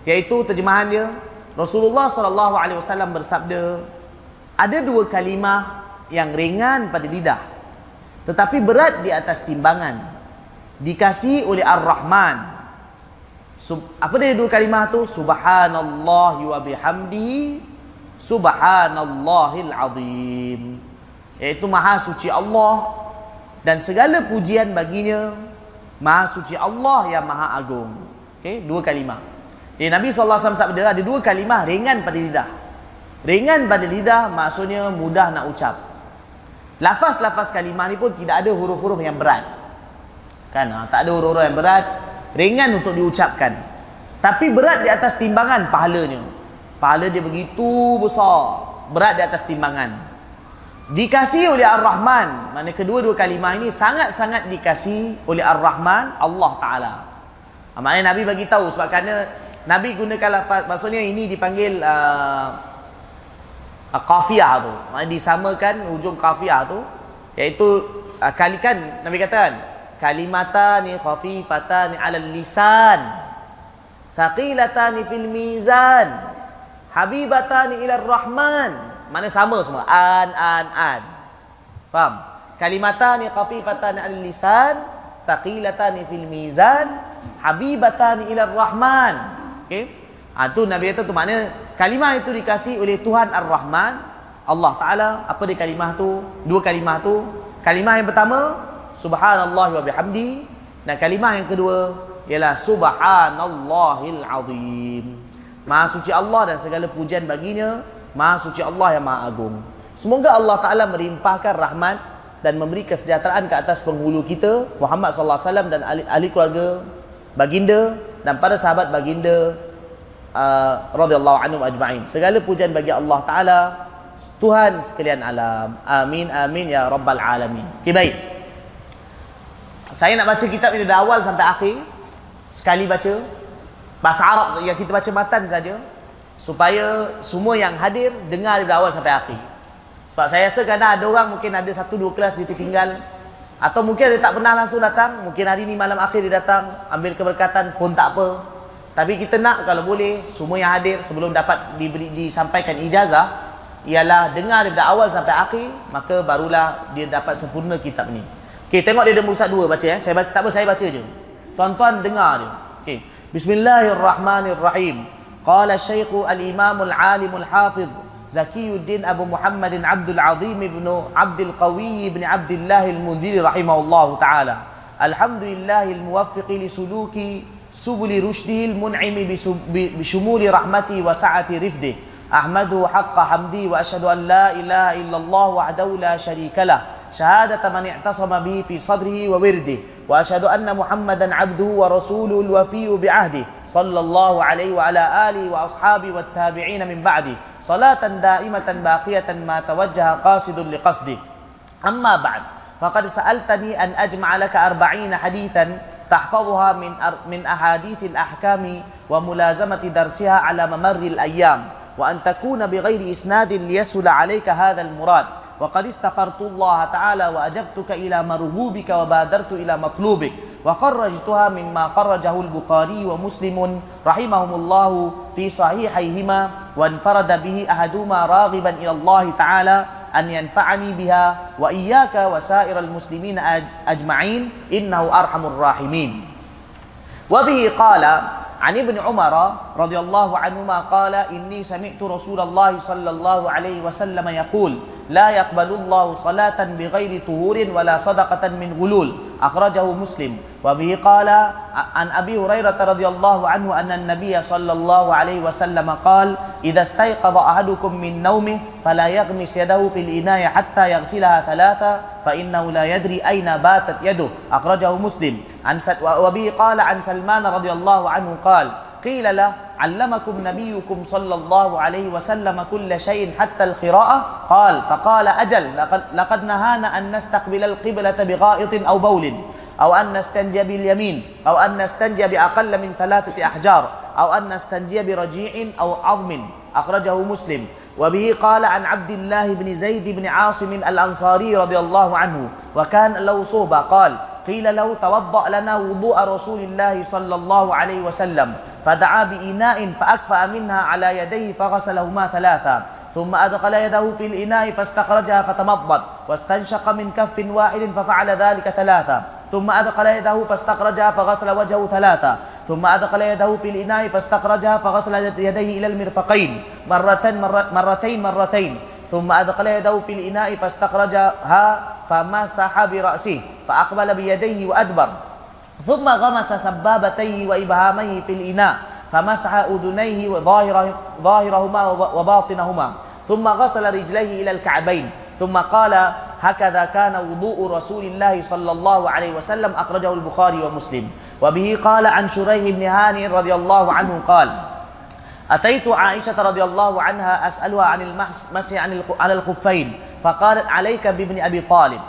Yaitu terjemahan dia Rasulullah sallallahu alaihi wasallam bersabda, ada dua kalimah yang ringan pada lidah tetapi berat di atas timbangan dikasih oleh Ar-Rahman Sub, apa dia dua kalimah tu subhanallah wa bihamdihi subhanallahil azim iaitu maha suci Allah dan segala pujian baginya maha suci Allah yang maha agung okey dua kalimah jadi Nabi wasallam sabda ada dua kalimah ringan pada lidah Ringan pada lidah maksudnya mudah nak ucap. Lafaz-lafaz kalimah ni pun tidak ada huruf-huruf yang berat. Kan? Ha, tak ada huruf-huruf yang berat. Ringan untuk diucapkan. Tapi berat di atas timbangan pahalanya. Pahala dia begitu besar. Berat di atas timbangan. Dikasih oleh Ar-Rahman. Mana kedua-dua kalimah ini sangat-sangat dikasih oleh Ar-Rahman Allah Ta'ala. Ha, maknanya Nabi bagi tahu sebab kerana Nabi gunakan lafaz. Maksudnya ini dipanggil... Uh, uh, kafiah tu. Maksudnya disamakan hujung kafiah tu iaitu uh, kalikan Nabi katakan kalimatani khafifatani 'ala lisan thaqilatani fil mizan habibatani ila rahman. Mana sama semua. An an an. Faham? Kalimatani khafifatani 'ala lisan thaqilatani fil mizan habibatani ila rahman. Okey? Ah tu nabi kata tu maknanya kalimah itu dikasih oleh Tuhan Ar-Rahman. Allah Ta'ala apa dia kalimah tu? Dua kalimah tu. Kalimah yang pertama subhanallah wa bihamdi. Dan kalimah yang kedua ialah subhanallahil azim maha suci Allah dan segala pujian baginya maha suci Allah yang maha agung semoga Allah Ta'ala merimpahkan rahmat dan memberi kesejahteraan ke atas penghulu kita Muhammad sallallahu alaihi wasallam dan ahli, ahli keluarga baginda dan para sahabat baginda uh, radhiyallahu anhum ajma'in. Segala pujian bagi Allah taala Tuhan sekalian alam. Amin amin ya rabbal alamin. Okay, baik. Saya nak baca kitab ini dari awal sampai akhir. Sekali baca bahasa Arab yang kita baca matan saja supaya semua yang hadir dengar dari awal sampai akhir. Sebab saya rasa kadang ada orang mungkin ada satu dua kelas dia tertinggal atau mungkin dia tak pernah langsung datang, mungkin hari ni malam akhir dia datang ambil keberkatan pun tak apa. Tapi kita nak kalau boleh semua yang hadir sebelum dapat diberi disampaikan ijazah ialah dengar dari awal sampai akhir maka barulah dia dapat sempurna kitab ni. Okey tengok dia ada mursad dua baca ya. Saya tak apa saya baca je. Tuan-tuan dengar dia. Okey. بسم الله الرحمن الرحيم قال الشيخ الإمام العالم الحافظ زكي الدين أبو محمد عبد العظيم بن عبد القوي بن عبد الله المنذر رحمه الله تعالى الحمد لله الموفق لسلوك سبل رشده المنعم بشمول رحمته وسعة رفده أحمده حق حمدي وأشهد أن لا إله إلا الله وحده لا شريك له شهادة من اعتصم به في صدره وورده وأشهد أن محمدا عبده ورسوله الوفي بعهده صلى الله عليه وعلى آله وأصحابه والتابعين من بعده. صلاة دائمة باقية ما توجه قاصد لقصده. أما بعد فقد سألتني أن أجمع لك أربعين حديثا تحفظها من من أحاديث الأحكام وملازمة درسها على ممر الأيام وأن تكون بغير إسناد ليسهل عليك هذا المراد. وقد استغفرت الله تعالى وأجبتك إلى مرغوبك وبادرت إلى مطلوبك وخرجتها مما خرجه البخاري ومسلم رحمهم الله في صحيحيهما وانفرد به أحدهما راغبا إلى الله تعالى أن ينفعني بها وإياك وسائر المسلمين أجمعين إنه أرحم الراحمين. وبه قال عن ابن عمر رضي الله عنهما قال إني سمعت رسول الله صلى الله عليه وسلم يقول لا يقبل الله صلاة بغير طهور ولا صدقة من غلول. أخرجه مسلم. وبه قال عن أبي هريرة رضي الله عنه أن النبي صلى الله عليه وسلم قال إذا استيقظ أحدكم من نومه فلا يغمس يده في الإناء حتى يغسلها ثلاثة فإنه لا يدري أين باتت يده. أخرجه مسلم. عن وبه قال عن سلمان رضي الله عنه قال قيل له علمكم نبيكم صلى الله عليه وسلم كل شيء حتى القراءة؟ قال فقال أجل لقد, نهانا أن نستقبل القبلة بغائط أو بول أو أن نستنجي باليمين أو أن نستنجي بأقل من ثلاثة أحجار أو أن نستنجي برجيع أو عظم أخرجه مسلم. وبه قال عن عبد الله بن زيد بن عاصم الأنصاري رضي الله عنه وكان له صوبة قال قيل له توضأ لنا وضوء رسول الله صلى الله عليه وسلم. فدعا بإناء فأكفأ منها على يديه فغسلهما ثلاثا. ثم أدخل يده في الإناء فاستخرجها فتمضض واستنشق من كف واحد ففعل ذلك ثلاثا. ثم أدخل يده فاستخرجها فغسل وجهه ثلاثا. ثم أدخل يده في الإناء فاستخرجها فغسل يديه إلى المرفقين. مرتين مرتين مرتين. ثم أدخل يده في الإناء فاستخرجها فمسح برأسه فأقبل بيديه وأدبر. ثم غمس سبابتيه وإبهاميه في الإناء فمسح أذنيه وظاهره ظاهرهما وباطنهما. ثم غسل رجليه إلى الكعبين. ثم قال هكذا كان وضوء رسول الله صلى الله عليه وسلم أخرجه البخاري ومسلم. وبه قال عن شريح بن هاني رضي الله عنه قال أتيت عائشة رضي الله عنها أسألها عن المسح على الخفين فقالت عليك بابن أبي طالب.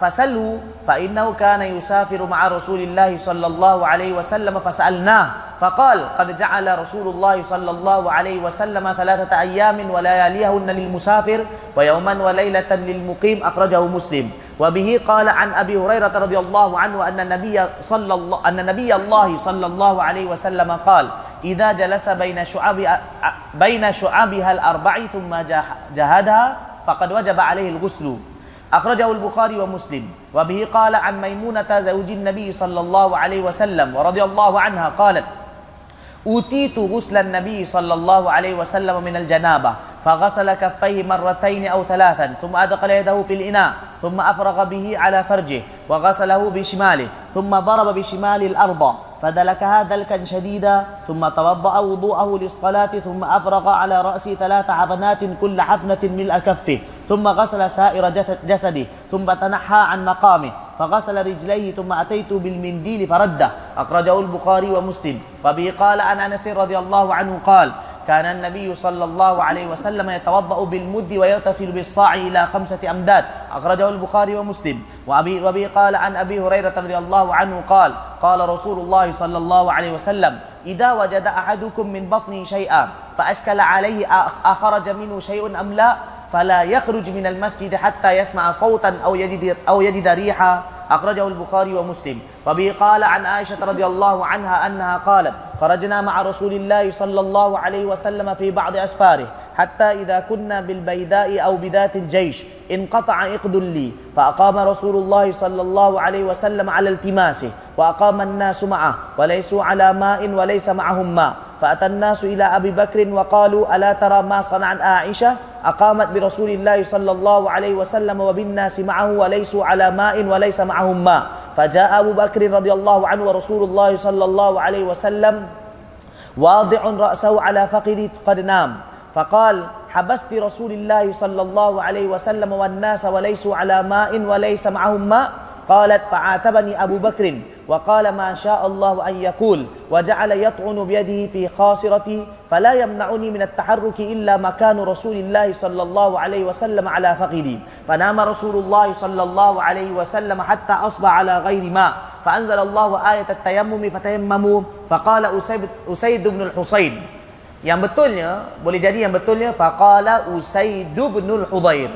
فسلوا فإنه كان يسافر مع رسول الله صلى الله عليه وسلم فسألناه فقال قد جعل رسول الله صلى الله عليه وسلم ثلاثة أيام ولياليهن للمسافر ويوما وليلة للمقيم أخرجه مسلم. وبه قال عن أبي هريرة رضي الله عنه أن النبي صلى الله أن نبي الله صلى الله عليه وسلم قال إذا جلس بين شعاب بين شعابها الأربع ثم جهدها فقد وجب عليه الغسل. أخرجه البخاري ومسلم. وبه قال عن ميمونة زوج النبي صلى الله عليه وسلم ورضي الله عنها قالت أوتيت غسل النبي صلى الله عليه وسلم من الجنابة فغسل كفيه مرتين أو ثلاثا ثم أدخل يده في الإناء ثم أفرغ به على فرجه وغسله بشماله ثم ضرب بشمال الأرض فدلكها دلكا شديدا ثم توضأ وضوءه للصلاة ثم أفرغ على رأسه ثلاث حفنات كل حفنة ملء كفه ثم غسل سائر جسده ثم تنحى عن مقامه فغسل رجليه ثم أتيت بالمنديل فرده أخرجه البخاري ومسلم. وبه قال عن أنس رضي الله عنه قال كان النبي صلى الله عليه وسلم يتوضأ بالمد ويغتسل بالصاع إلى خمسة أمداد. أخرجه البخاري ومسلم. وأبي, وبه قال عن أبي هريرة رضي الله عنه قال قال رسول الله صلى الله عليه وسلم إذا وجد أحدكم من بطنه شيئا فأشكل عليه أخرج منه شيء أم لا فلا يخرج من المسجد حتى يسمع صوتا أو يجد, أو يجد ريحا. أخرجه البخاري ومسلم. وبه قال عن عائشة رضي الله عنها أنها قالت خرجنا مع رسول الله صلى الله عليه وسلم في بعض أسفاره. حتى إذا كنا بالبيداء أو بذات الجيش انقطع إقد لي. فأقام رسول الله صلى الله عليه وسلم على التماسه وأقام الناس معه وليسوا على ماء وليس معهم ماء. فأتى الناس إلى أبي بكر وقالوا ألا ترى ما صنعت عائشة؟ أقامت برسول الله صلى الله عليه وسلم وبالناس معه وليسوا على ماء وليس معهم ماء. فجاء أبو بكر رضي الله عنه ورسول الله صلى الله عليه وسلم واضع رأسه على فقدي قد نام. فقال حبست رسول الله صلى الله عليه وسلم والناس وليسوا على ماء وليس معهم ماء؟ قالت فعاتبني أبو بكر. وقال ما شاء الله أن يقول وجعل يطعن بيده في خاصرتي فلا يمنعني من التحرك إلا مكان رسول الله صلى الله عليه وسلم على فقدي فنام رسول الله صلى الله عليه وسلم حتى أصبح على غير ماء. فأنزل الله آية التيمم فتيمموا. فقال أسيد, بن الحسين yang betulnya boleh jadi yang betulnya faqala Usaid bin al-Hudair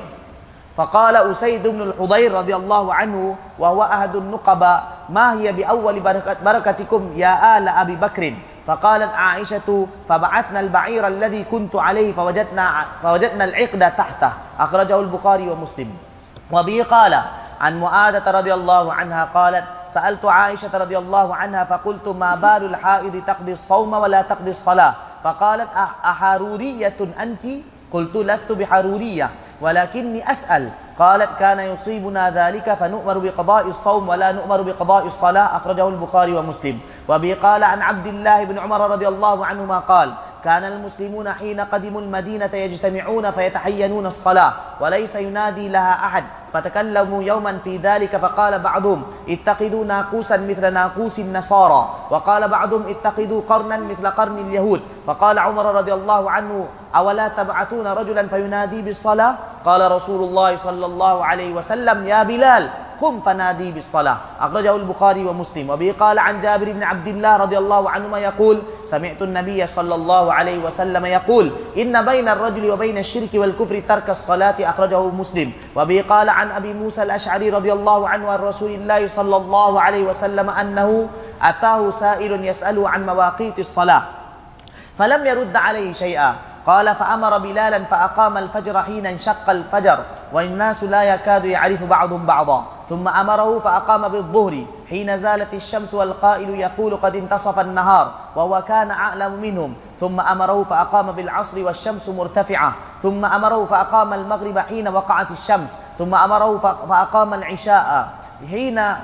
faqala Usaid bin al-Hudair radhiyallahu anhu wa huwa ahadun nuqaba ma hiya bi awwali barakat barakatikum ya ala Abi Bakr فقالت عائشة فبعثنا البعير الذي كنت عليه فوجدنا فوجدنا العقد تحته أخرجه البخاري ومسلم وبه قال عن معاذة رضي الله عنها قالت سألت عائشة رضي الله عنها فقلت ما بال الحائض تقضي الصوم ولا تقضي الصلاة فقالت أحارورية أنت؟ قلت لست بحرورية ولكني أسأل. قالت كان يصيبنا ذلك فنؤمر بقضاء الصوم ولا نؤمر بقضاء الصلاة. أخرجه البخاري ومسلم. وبه قال عن عبد الله بن عمر رضي الله عنهما قال كان المسلمون حين قدموا المدينة يجتمعون فيتحينون الصلاة وليس ينادي لها أحد. فتكلموا يوما في ذلك فقال بعضهم اتخذوا ناقوسا مثل ناقوس النصارى. وقال بعضهم اتخذوا قرنا مثل قرن اليهود. فقال عمر رضي الله عنه أولا تبعثون رجلا فينادي بالصلاة؟ قال رسول الله صلى الله عليه وسلم يا بلال قم فنادي بالصلاة. أخرجه البخاري ومسلم. وبه قال عن جابر بن عبد الله رضي الله عنهما يقول سمعت النبي صلى الله عليه وسلم يقول إن بين الرجل وبين الشرك والكفر ترك الصلاة أخرجه مسلم. وبه قال عن عن أبي موسى الأشعري رضي الله عنه عن رسول الله صلى الله عليه وسلم أنه أتاه سائل يسأل عن مواقيت الصلاة فلم يرد عليه شيئا قال فأمر بلالا فأقام الفجر حين انشق الفجر والناس لا يكاد يعرف بعضهم بعضا. ثم أمره فأقام بالظهر حين زالت الشمس والقائل يقول قد انتصف النهار وهو كان أعلم منهم. ثم أمره فأقام بالعصر والشمس مرتفعة. ثم أمره فأقام المغرب حين وقعت الشمس. ثم أمره فأقام العشاء حين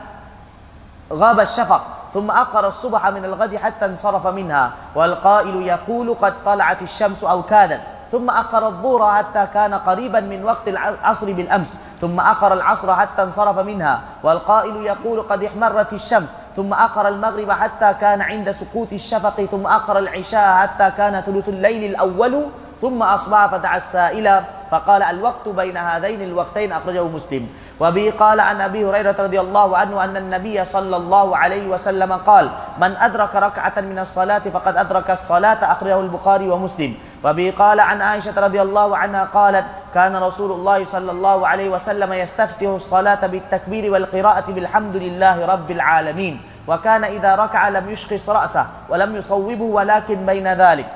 غاب الشفق. ثم أقر الصبح من الغد حتى انصرف منها والقائل يقول قد طلعت الشمس أو كادت ثم أقر الظهر حتى كان قريبا من وقت العصر بالأمس. ثم أقر العصر حتى انصرف منها والقائل يقول قد احمرت الشمس. ثم أقر المغرب حتى كان عند سقوط الشفق. ثم أقر العشاء حتى كان ثلث الليل الأول. ثم أصبح فدعا السائل فقال الوقت بين هذين الوقتين أخرجه مسلم. وبه قال عن أبي هريرة رضي الله عنه أن النبي صلى الله عليه وسلم قال من أدرك ركعة من الصلاة فقد أدرك الصلاة أخرجه البخاري ومسلم. وبه قال عن عائشة رضي الله عنها قالت كان رسول الله صلى الله عليه وسلم يستفتح الصلاة بالتكبير والقراءة بالحمد لله رب العالمين وكان إذا ركع لم يشخص رأسه ولم يصوبه ولكن بين ذلك.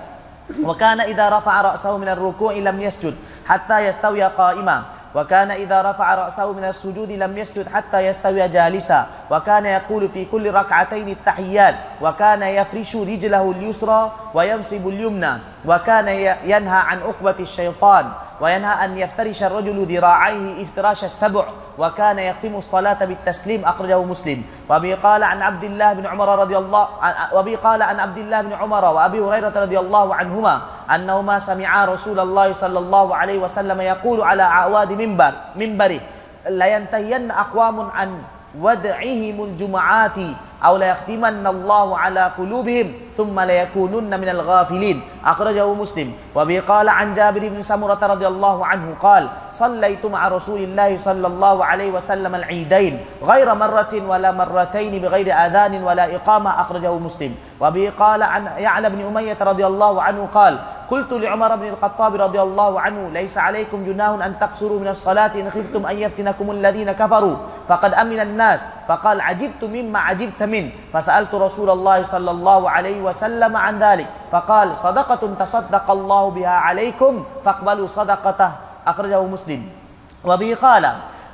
وكان إذا رفع رأسه من الركوع لم يسجد حتى يستوي قائما. وكان إذا رفع رأسه من السجود لم يسجد حتى يستوي جالسا. وكان يقول في كل ركعتين التحيات. وكان يفرش رجله اليسرى وينصب اليمنى. وكان ينهى عن عقبة الشيطان وينهى أن يفترش الرجل ذراعيه افتراش السبع وكان يختم الصلاة بالتسليم أخرجه مسلم. وأبي قال عن عبد الله بن عمر رضي الله وأبي قال عن عبد الله بن عمر وأبي هريرة رضي الله عنهما أنهما سمعا رسول الله صلى الله عليه وسلم يقول على أعواد منبر منبره لينتهين أقوام عن ودعهم الجمعات أو ليختمن الله على قلوبهم ثم ليكونن من الغافلين. أخرجه مسلم. وبه قال عن جابر بن سمرة رضي الله عنه قال صليت مع رسول الله صلى الله عليه وسلم العيدين غير مرة ولا مرتين بغير آذان ولا إقامة أخرجه مسلم. وبه قال عن يعلى بن أمية رضي الله عنه قال قلت لعمر بن الخطاب رضي الله عنه ليس عليكم جناه أن تقصروا من الصلاة إن خفتم أن يفتنكم الذين كفروا فقد أمن الناس. فقال عجبت مما عجبت منه فسألت رسول الله صلى الله عليه وسلم عن ذلك. فقال صدقة تصدق الله بها عليكم فاقبلوا صدقته. أخرجه مسلم. وبه قال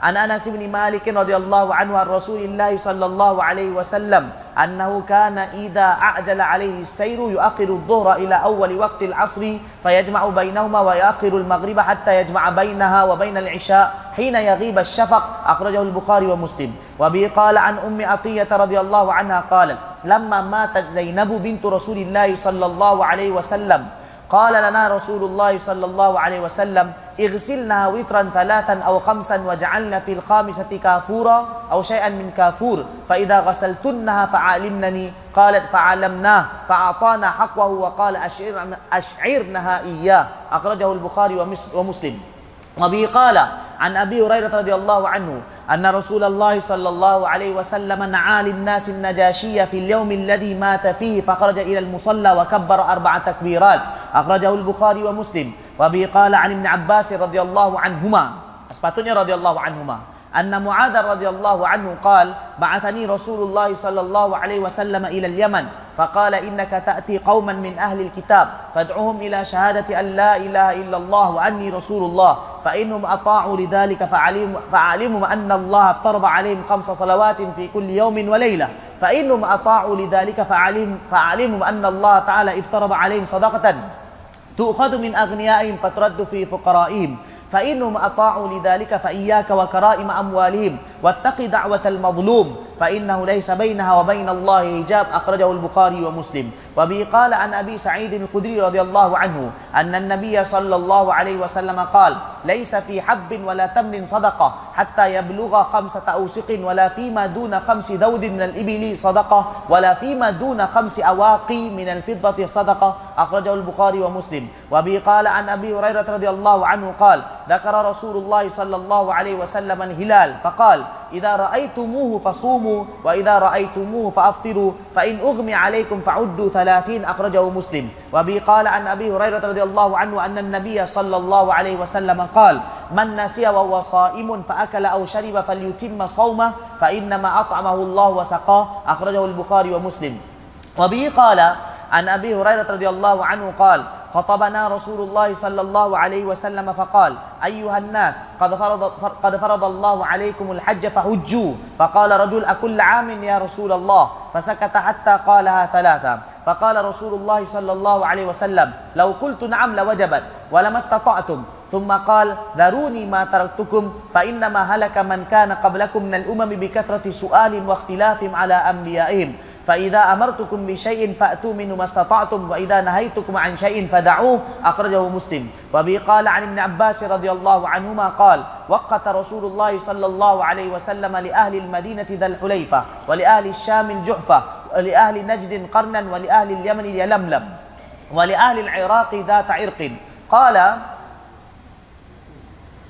عن أنس بن مالك رضي الله عنه عن رسول الله صلى الله عليه وسلم أنه كان إذا أعجل عليه السير يؤخر الظهر إلى أول وقت العصر فيجمع بينهما ويؤخر المغرب حتى يجمع بينها وبين العشاء حين يغيب الشفق. أخرجه البخاري ومسلم. وبه قال عن أم عطية رضي الله عنها قالت لما ماتت زينب بنت رسول الله صلى الله عليه وسلم قال لنا رسول الله صلى الله عليه وسلم اغسلنا وترا ثلاثا أو خمسا وجعلنا في الخامسة كافورا أو شيئا من كافور فإذا غسلتنها فعلمنني قالت فعلمناه فأعطانا حقه وقال أشعرنا أشعرنها إياه. أخرجه البخاري ومسلم. وبه قال عن أبي هريرة رضي الله عنه أن رسول الله صلى الله عليه وسلم نعى للناس النجاشية في اليوم الذي مات فيه فخرج إلى المصلى وكبر أربع تكبيرات. أخرجه البخاري ومسلم وبه قال عن ابن عباس رضي الله عنهما أسباتني رضي الله عنهما أن معاذ رضي الله عنه قال بعثني رسول الله صلى الله عليه وسلم إلى اليمن فقال إنك تأتي قوما من أهل الكتاب فادعوهم إلى شهادة أن لا إله إلا الله وأني رسول الله فإنهم أطاعوا لذلك فعلموا أن الله افترض عليهم خمس صلوات في كل يوم وليلة فإنهم أطاعوا لذلك فعلموا أن الله تعالى افترض عليهم صدقة تؤخذ من أغنيائهم فترد في فقرائهم. فإنهم أطاعوا لذلك فإياك وكرائم أموالهم. واتق دعوة المظلوم فإنه ليس بينها وبين الله حجاب أخرجه البخاري ومسلم. وبه قال عن أبي سعيد الخدري رضي الله عنه أن النبي صلى الله عليه وسلم قال ليس في حب ولا تمر صدقة حتى يبلغ خمسة أوسق ولا فيما دون خمس ذود من الإبل صدقة ولا فيما دون خمس أواقي من الفضة صدقة أخرجه البخاري ومسلم. وبه قال عن أبي هريرة رضي الله عنه قال ذكر رسول الله صلى الله عليه وسلم الهلال فقال إذا رأيتموه فصوموا وإذا رأيتموه فأفطروا فإن أغمي عليكم فعدوا ثلاثين أخرجه مسلم. وبي قال عن أبي هريرة رضي الله عنه أن النبي صلى الله عليه وسلم قال من نسي وهو صائم فأكل أو شرب فليتم صومه فإنما أطعمه الله وسقاه. أخرجه البخاري ومسلم. وبه قال عن أبي هريرة رضي الله عنه قال خطبنا رسول الله صلى الله عليه وسلم فقال أيها الناس قد فرض, قد فرض الله عليكم الحج فحجوا فقال رجل أكل عام يا رسول الله؟ فسكت حتى قالها ثلاثة. فقال رسول الله صلى الله عليه وسلم لو قلت نعم لوجبت ولما استطعتم. ثم قال ذروني ما تركتكم فإنما هلك من كان قبلكم من الأمم بكثرة سؤال واختلاف على أنبيائهم. فإذا أمرتكم بشيء فأتوا منه ما استطعتم وإذا نهيتكم عن شيء فدعوه أخرجه مسلم. وبه قال عن ابن عباس رضي الله عنهما قال وقت رسول الله صلى الله عليه وسلم لأهل المدينة ذا الحليفة ولأهل الشام الجحفة ولأهل نجد قرنا ولأهل اليمن يلملم ولأهل العراق ذات عرق. قال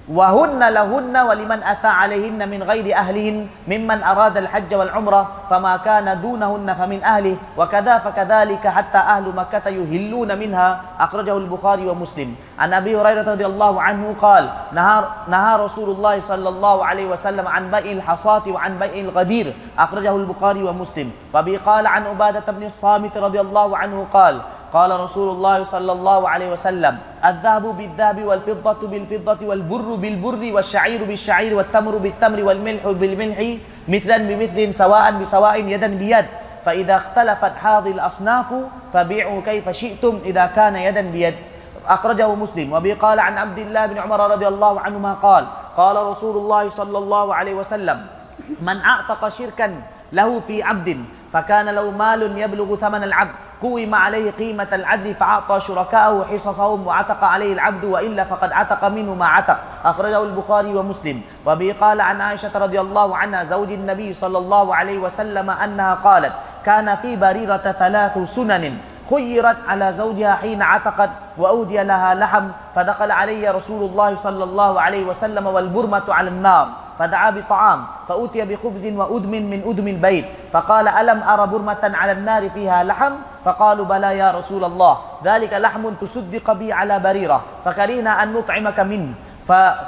وهن لهن ولمن أتى عليهن من غير أهلهن ممن أراد الحج والعمرة فما كان دونهن فمن أهله وكذا فكذلك حتى أهل مكة يهلون منها. أخرجه البخاري ومسلم. عن أبي هريرة رضي الله عنه قال نهى, نهى رسول الله صلى الله عليه وسلم عن بيع الحصاة وعن بيع الغدير. أخرجه البخاري ومسلم. وبي قال عن عبادة بن الصامت رضي الله عنه قال قال رسول الله صلى الله عليه وسلم الذهب بالذهب والفضة بالفضة والبر بالبر والشعير بالشعير والتمر بالتمر والملح بالملح مثلا بمثل سواء بسواء يدا بيد. فإذا اختلفت هذه الأصناف فبيعوا كيف شئتم إذا كان يدا بيد. أخرجه مسلم. وبي قال عن عبد الله بن عمر رضي الله عنهما قال قال رسول الله صلى الله عليه وسلم من أعتق شركا له في عبد فكان له مال يبلغ ثمن العبد قوم عليه قيمة العدل فأعطى شركاءه حصصهم وعتق عليه العبد وإلا فقد عتق منه ما عتق. أخرجه البخاري ومسلم. وبه قال عن عائشة رضي الله عنها زوج النبي صلى الله عليه وسلم أنها قالت كان في بريرة ثلاث سنن خيرت على زوجها حين عتقت وأودي لها لحم فدخل علي رسول الله صلى الله عليه وسلم والبرمة على النار. فدعا بطعام فأتي بخبز وأدم من أدم البيت فقال ألم أرى برمة على النار فيها لحم؟ فقالوا بلى يا رسول الله ذلك لحم تصدق بي على بريرة فكرهنا أن نطعمك منه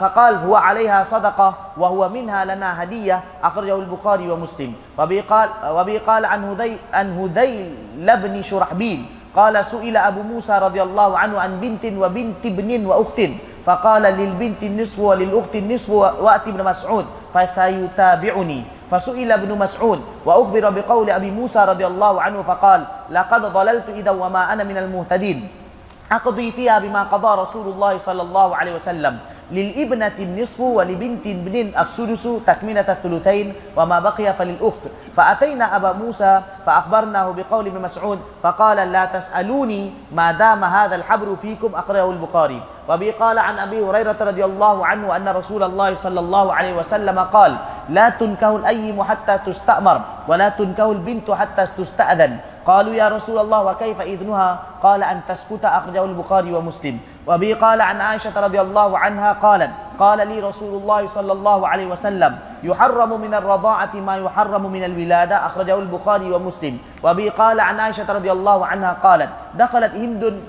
فقال هو عليها صدقة وهو منها لنا هدية أخرجه البخاري ومسلم. وبي قال, قال عن هذيل عن هذيل بن شرحبيل قال سئل أبو موسى رضي الله عنه عن بنت وبنت ابن وأخت. faqala lil binti niswa lil ukhti nisfu wa ati ibn mas'ud fasayutabi'uni fasuila ibn mas'ud wa ukhbira bi abi musa radhiyallahu anhu faqal laqad dhalaltu idha wa ma ana min al muhtadin. Aqdi fiha bima qada rasulullah sallallahu alaihi wasallam. للابنة النصف ولبنت ابن السدس تكملة الثلثين وما بقي فللأخت. فأتينا أبا موسى فأخبرناه بقول ابن مسعود فقال لا تسألوني ما دام هذا الحبر فيكم أقرأه البخاري. وبي قال عن أبي هريرة رضي الله عنه أن رسول الله صلى الله عليه وسلم قال لا تنكه الأيم حتى تستأمر ولا تنكه البنت حتى تستأذن قالوا يا رسول الله وكيف إذنها؟ قال أن تسكت أخرجه البخاري ومسلم. وبي قال عن عائشة رضي الله عنها قالت قال لي رسول الله صلى الله عليه وسلم يحرم من الرضاعة ما يحرم من الولادة أخرجه البخاري ومسلم. وبي قال عن عائشة رضي الله عنها قالت دخلت هند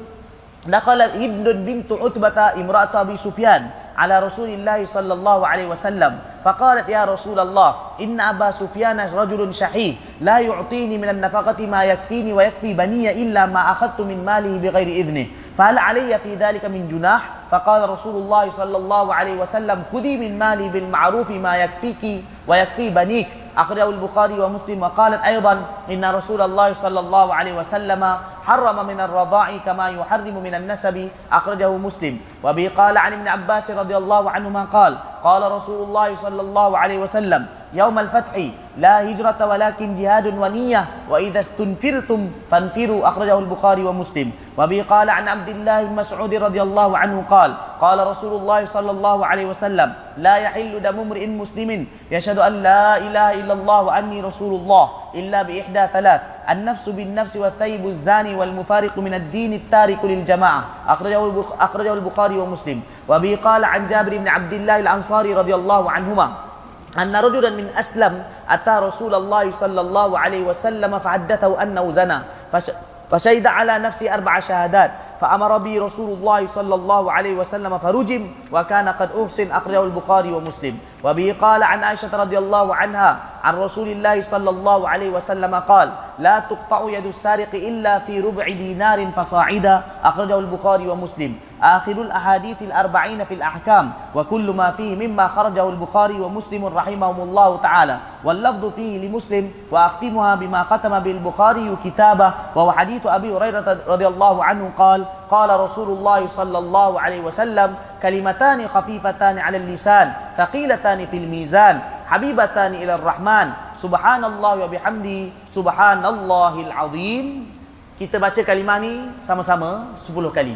دخلت هند بنت عتبة امرأة أبي سفيان. على رسول الله صلى الله عليه وسلم. فقالت يا رسول الله إن أبا سفيان رجل شحيح لا يعطيني من النفقة ما يكفيني ويكفي بني إلا ما أخذت من ماله بغير إذنه. فهل علي في ذلك من جناح؟ فقال رسول الله صلى الله عليه وسلم خذي من مالي بالمعروف ما يكفيك ويكفي بنيك. أخرجه البخاري ومسلم وقالت أيضا إن رسول الله صلى الله عليه وسلم حرم من الرضاع كما يحرم من النسب. أخرجه مسلم. وبه قال عن ابن عباس رضي الله عنهما قال قال رسول الله صلى الله عليه وسلم يوم الفتح لا هجرة ولكن جهاد ونية وإذا استنفرتم فانفروا أخرجه البخاري ومسلم وبه قال عن عبد الله بن مسعود رضي الله عنه قال قال رسول الله صلى الله عليه وسلم لا يحل دم امرئ مسلم يشهد أن لا إله إلا الله وأني رسول الله إلا بإحدى ثلاث النفس بالنفس والثيب الزاني والمفارق من الدين التارك للجماعة أخرجه, أخرجه البخاري ومسلم وبه قال عن جابر بن عبد الله الأنصاري رضي الله عنهما أن رجلا من أسلم أتى رسول الله صلى الله عليه وسلم فحدثه أنه زنى فشهد على نفسه أربع شهادات فأمر به رسول الله صلى الله عليه وسلم فرجم وكان قد أحسن أخرجه البخاري ومسلم. وبه قال عن عائشة رضي الله عنها عن رسول الله صلى الله عليه وسلم قال لا تقطع يد السارق إلا في ربع دينار فصاعدا. أخرجه البخاري ومسلم. آخر الأحاديث الأربعين في الأحكام وكل ما فيه مما خرجه البخاري ومسلم رحمهم الله تعالى واللفظ فيه لمسلم وأختمها بما ختم بالبخاري كتابه وهو حديث أبي هريرة رضي الله عنه قال قال رسول الله صلى الله عليه وسلم كلمتان خفيفتان على اللسان ثقيلتان في الميزان حبيبتان إلى الرحمن سبحان الله وبحمده سبحان الله العظيم kita baca kalimah ni sama-sama 10 kali.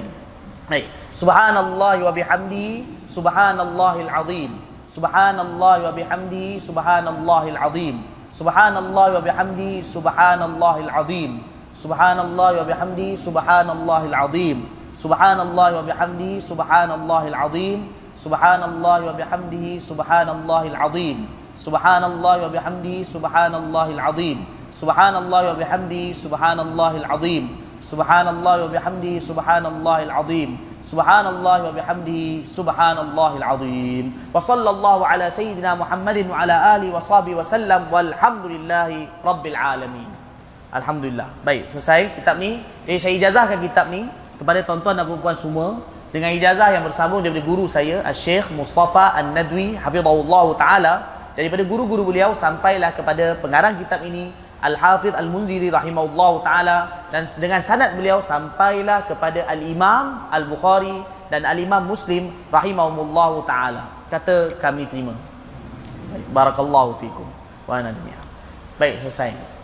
Baik. Subhanallah wa bihamdi subhanallahil azim. Subhanallah wa bihamdi subhanallahil azim. Subhanallah wa bihamdi subhanallahil azim. Subhanallah wa bihamdi subhanallahil azim. Subhanallah wa bihamdi subhanallahil azim. Subhanallah wa bihamdihi subhanallahil azim. Subhanallah wa bihamdi subhanallahil azim. Subhanallah wa bihamdi subhanallahil azim. Subhanallah wa bihamdi subhanallahil azim. Subhanallah wa bihamdi subhanallahil azim. Wa sallallahu ala sayyidina Muhammadin wa ala alihi wa sahbihi wa sallam walhamdulillahi rabbil alamin. Alhamdulillah. Baik, selesai kitab ni. Jadi saya ijazahkan kitab ni kepada tuan-tuan dan puan-puan semua dengan ijazah yang bersambung daripada guru saya, Syekh Mustafa An-Nadwi, hafizahullah taala, daripada guru-guru beliau sampailah kepada pengarang kitab ini Al-Hafidh Al-Munziri rahimahullah ta'ala dan dengan sanad beliau sampailah kepada Al-Imam Al-Bukhari dan Al-Imam Muslim rahimahumullah ta'ala. Kata kami terima. Barakallahu fikum. Wa ana Baik selesai.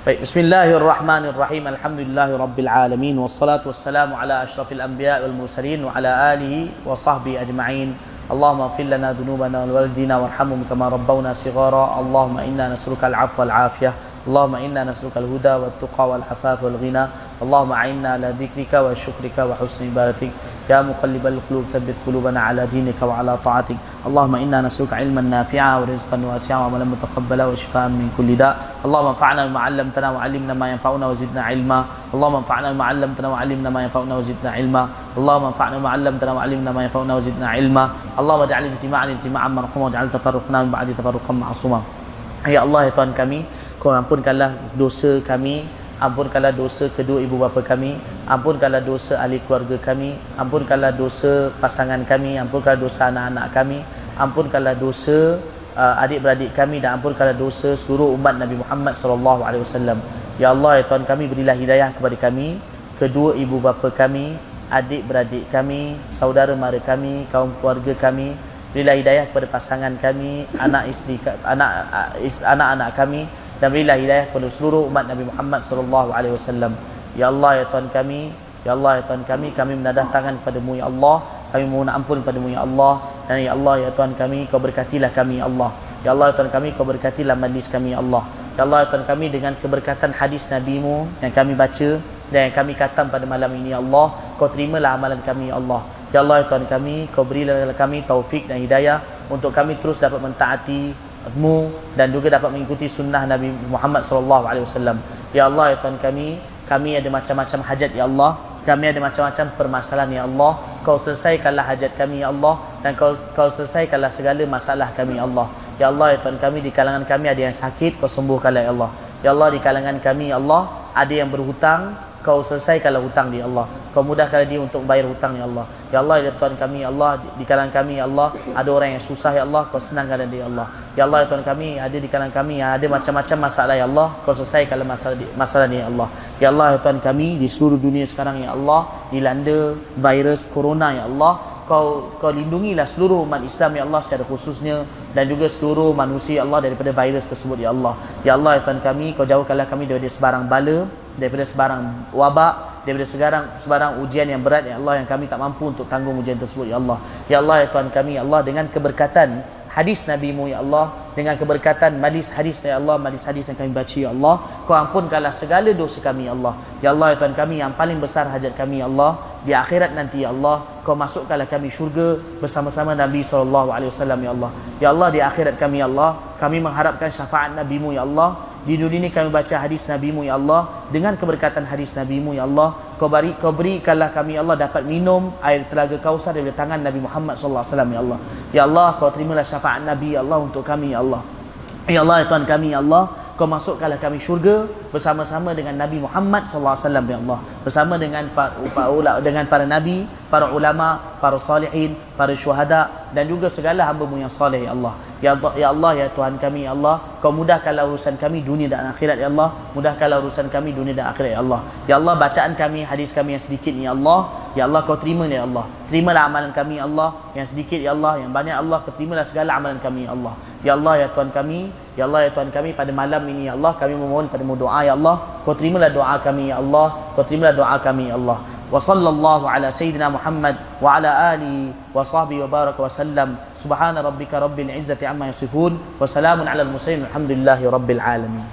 Baik Bismillahirrahmanirrahim. Alhamdulillahi Rabbil Alamin. Wassalatu wassalamu ala ashrafil anbiya wal mursalin wa ala alihi wa sahbihi ajma'in اللهم اغفر لنا ذنوبنا ولوالدينا وارحمهم كما ربونا صغارا. اللهم إنا نسألك العفو والعافية. اللهم إنا نسألك الهدى والتقى والعفاف والغنى. اللهم أعنا على ذكرك وشكرك وحسن عبادتك. يا مقلب القلوب ثبت قلوبنا على دينك وعلى طاعتك اللهم انا نسالك علما نافعا ورزقا واسعا وعملا متقبلا وشفاء من كل داء اللهم انفعنا بما علمتنا وعلمنا ما ينفعنا وزدنا علما اللهم انفعنا بما علمتنا وعلمنا ما ينفعنا وزدنا علما اللهم انفعنا بما علمتنا وعلمنا ما ينفعنا وزدنا علما اللهم اجعل اجتماعنا اجتماعا مرحوما واجعل تفرقنا من بعد تفرقا معصوما Ya Allah ya Tuhan kami Kau ampunkanlah dosa kami Ampunkanlah dosa kedua ibu bapa kami Ampunkanlah dosa ahli keluarga kami Ampunkanlah dosa pasangan kami Ampunkanlah dosa anak-anak kami Ampunkanlah dosa uh, adik-beradik kami Dan ampunkanlah dosa seluruh umat Nabi Muhammad SAW Ya Allah ya Tuhan kami berilah hidayah kepada kami Kedua ibu bapa kami Adik-beradik kami Saudara mara kami Kaum keluarga kami. Berilah hidayah kepada pasangan kami Anak isteri anak uh, anak-anak kami dan berilah hidayah kepada seluruh umat Nabi Muhammad sallallahu alaihi wasallam. Ya Allah ya Tuhan kami, ya Allah ya Tuhan kami, kami menadah tangan kepadamu ya Allah, kami mohon ampun kepadamu ya Allah dan ya Allah ya Tuhan kami, kau berkatilah kami ya Allah. Ya Allah ya Tuhan kami, kau berkatilah majlis kami ya Allah. Ya Allah ya Tuhan kami dengan keberkatan hadis Nabi-Mu yang kami baca dan yang kami katam pada malam ini ya Allah, kau terimalah amalan kami ya Allah. Ya Allah ya Tuhan kami, kau berilah kami taufik dan hidayah untuk kami terus dapat mentaati mu dan juga dapat mengikuti sunnah Nabi Muhammad sallallahu alaihi wasallam. Ya Allah ya Tuhan kami, kami ada macam-macam hajat ya Allah. Kami ada macam-macam permasalahan ya Allah. Kau selesaikanlah hajat kami ya Allah dan kau kau selesaikanlah segala masalah kami ya Allah. Ya Allah ya Tuhan kami di kalangan kami ada yang sakit, kau sembuhkanlah ya Allah. Ya Allah di kalangan kami ya Allah ada yang berhutang, kau selesaikanlah hutang di Allah. kau mudahkan dia untuk membayar hutang ya Allah ya Allah ya Tuhan kami ya Allah di kalangan kami ya Allah ada orang yang susah ya Allah kau senangkan dia ya Allah ya Allah ya Tuhan kami ada di kalangan kami yang ada macam-macam masalah ya Allah kau selesaikan masalah masalah ni ya Allah ya Allah ya Tuhan kami di seluruh dunia sekarang ya Allah dilanda virus corona ya Allah kau kau lindungilah seluruh umat Islam ya Allah secara khususnya dan juga seluruh manusia ya Allah daripada virus tersebut ya Allah. Ya Allah ya Tuhan kami kau jauhkanlah kami daripada sebarang bala, daripada sebarang wabak, daripada sebarang sebarang ujian yang berat ya Allah yang kami tak mampu untuk tanggung ujian tersebut ya Allah. Ya Allah ya Tuhan kami ya Allah dengan keberkatan hadis Nabi-Mu ya Allah dengan keberkatan majlis hadis ya Allah majlis hadis yang kami baca ya Allah kau ampunkanlah segala dosa kami ya Allah ya Allah ya Tuhan kami yang paling besar hajat kami ya Allah di akhirat nanti ya Allah kau masukkanlah kami syurga bersama-sama Nabi sallallahu alaihi wasallam ya Allah ya Allah di akhirat kami ya Allah kami mengharapkan syafaat Nabi-Mu ya Allah di dunia ini kami baca hadis Nabi-Mu ya Allah. Dengan keberkatan hadis Nabi-Mu ya Allah kau beri kau berikanlah kami ya Allah dapat minum air telaga Kausar dari tangan Nabi Muhammad sallallahu alaihi wasallam ya Allah. Ya Allah kau terimalah syafaat Nabi ya Allah untuk kami ya Allah. Ya Allah ya Tuhan kami ya Allah kau masukkanlah kami syurga bersama-sama dengan Nabi Muhammad sallallahu alaihi wasallam ya Allah. Bersama dengan para dengan para nabi para ulama para salihin para syuhada dan juga segala hamba-Mu yang saleh ya Allah. Ya Allah ya Allah ya Tuhan kami ya Allah. Kau mudahkanlah urusan kami dunia dan akhirat ya Allah. Mudahkanlah urusan kami dunia dan akhirat ya Allah. Ya Allah bacaan kami hadis kami yang sedikit ya Allah. Ya Allah kau terima ya Allah. Terimalah amalan kami ya Allah yang sedikit ya Allah. Yang banyak ya Allah kau terimalah segala amalan kami ya Allah. Ya Allah ya Tuhan kami Ya Allah, Ya Tuhan kami pada malam ini, Ya Allah, kami memohon padamu doa, Ya Allah. Kau terimalah doa kami, Ya Allah. Kau terimalah doa kami, Ya Allah. Wa sallallahu ala Sayyidina Muhammad wa ala alihi wa sahbihi wa baraka wa sallam. Subhana rabbika rabbil izzati amma yasifun. Wa salamun ala al-musayyid. Alhamdulillahi rabbil alamin.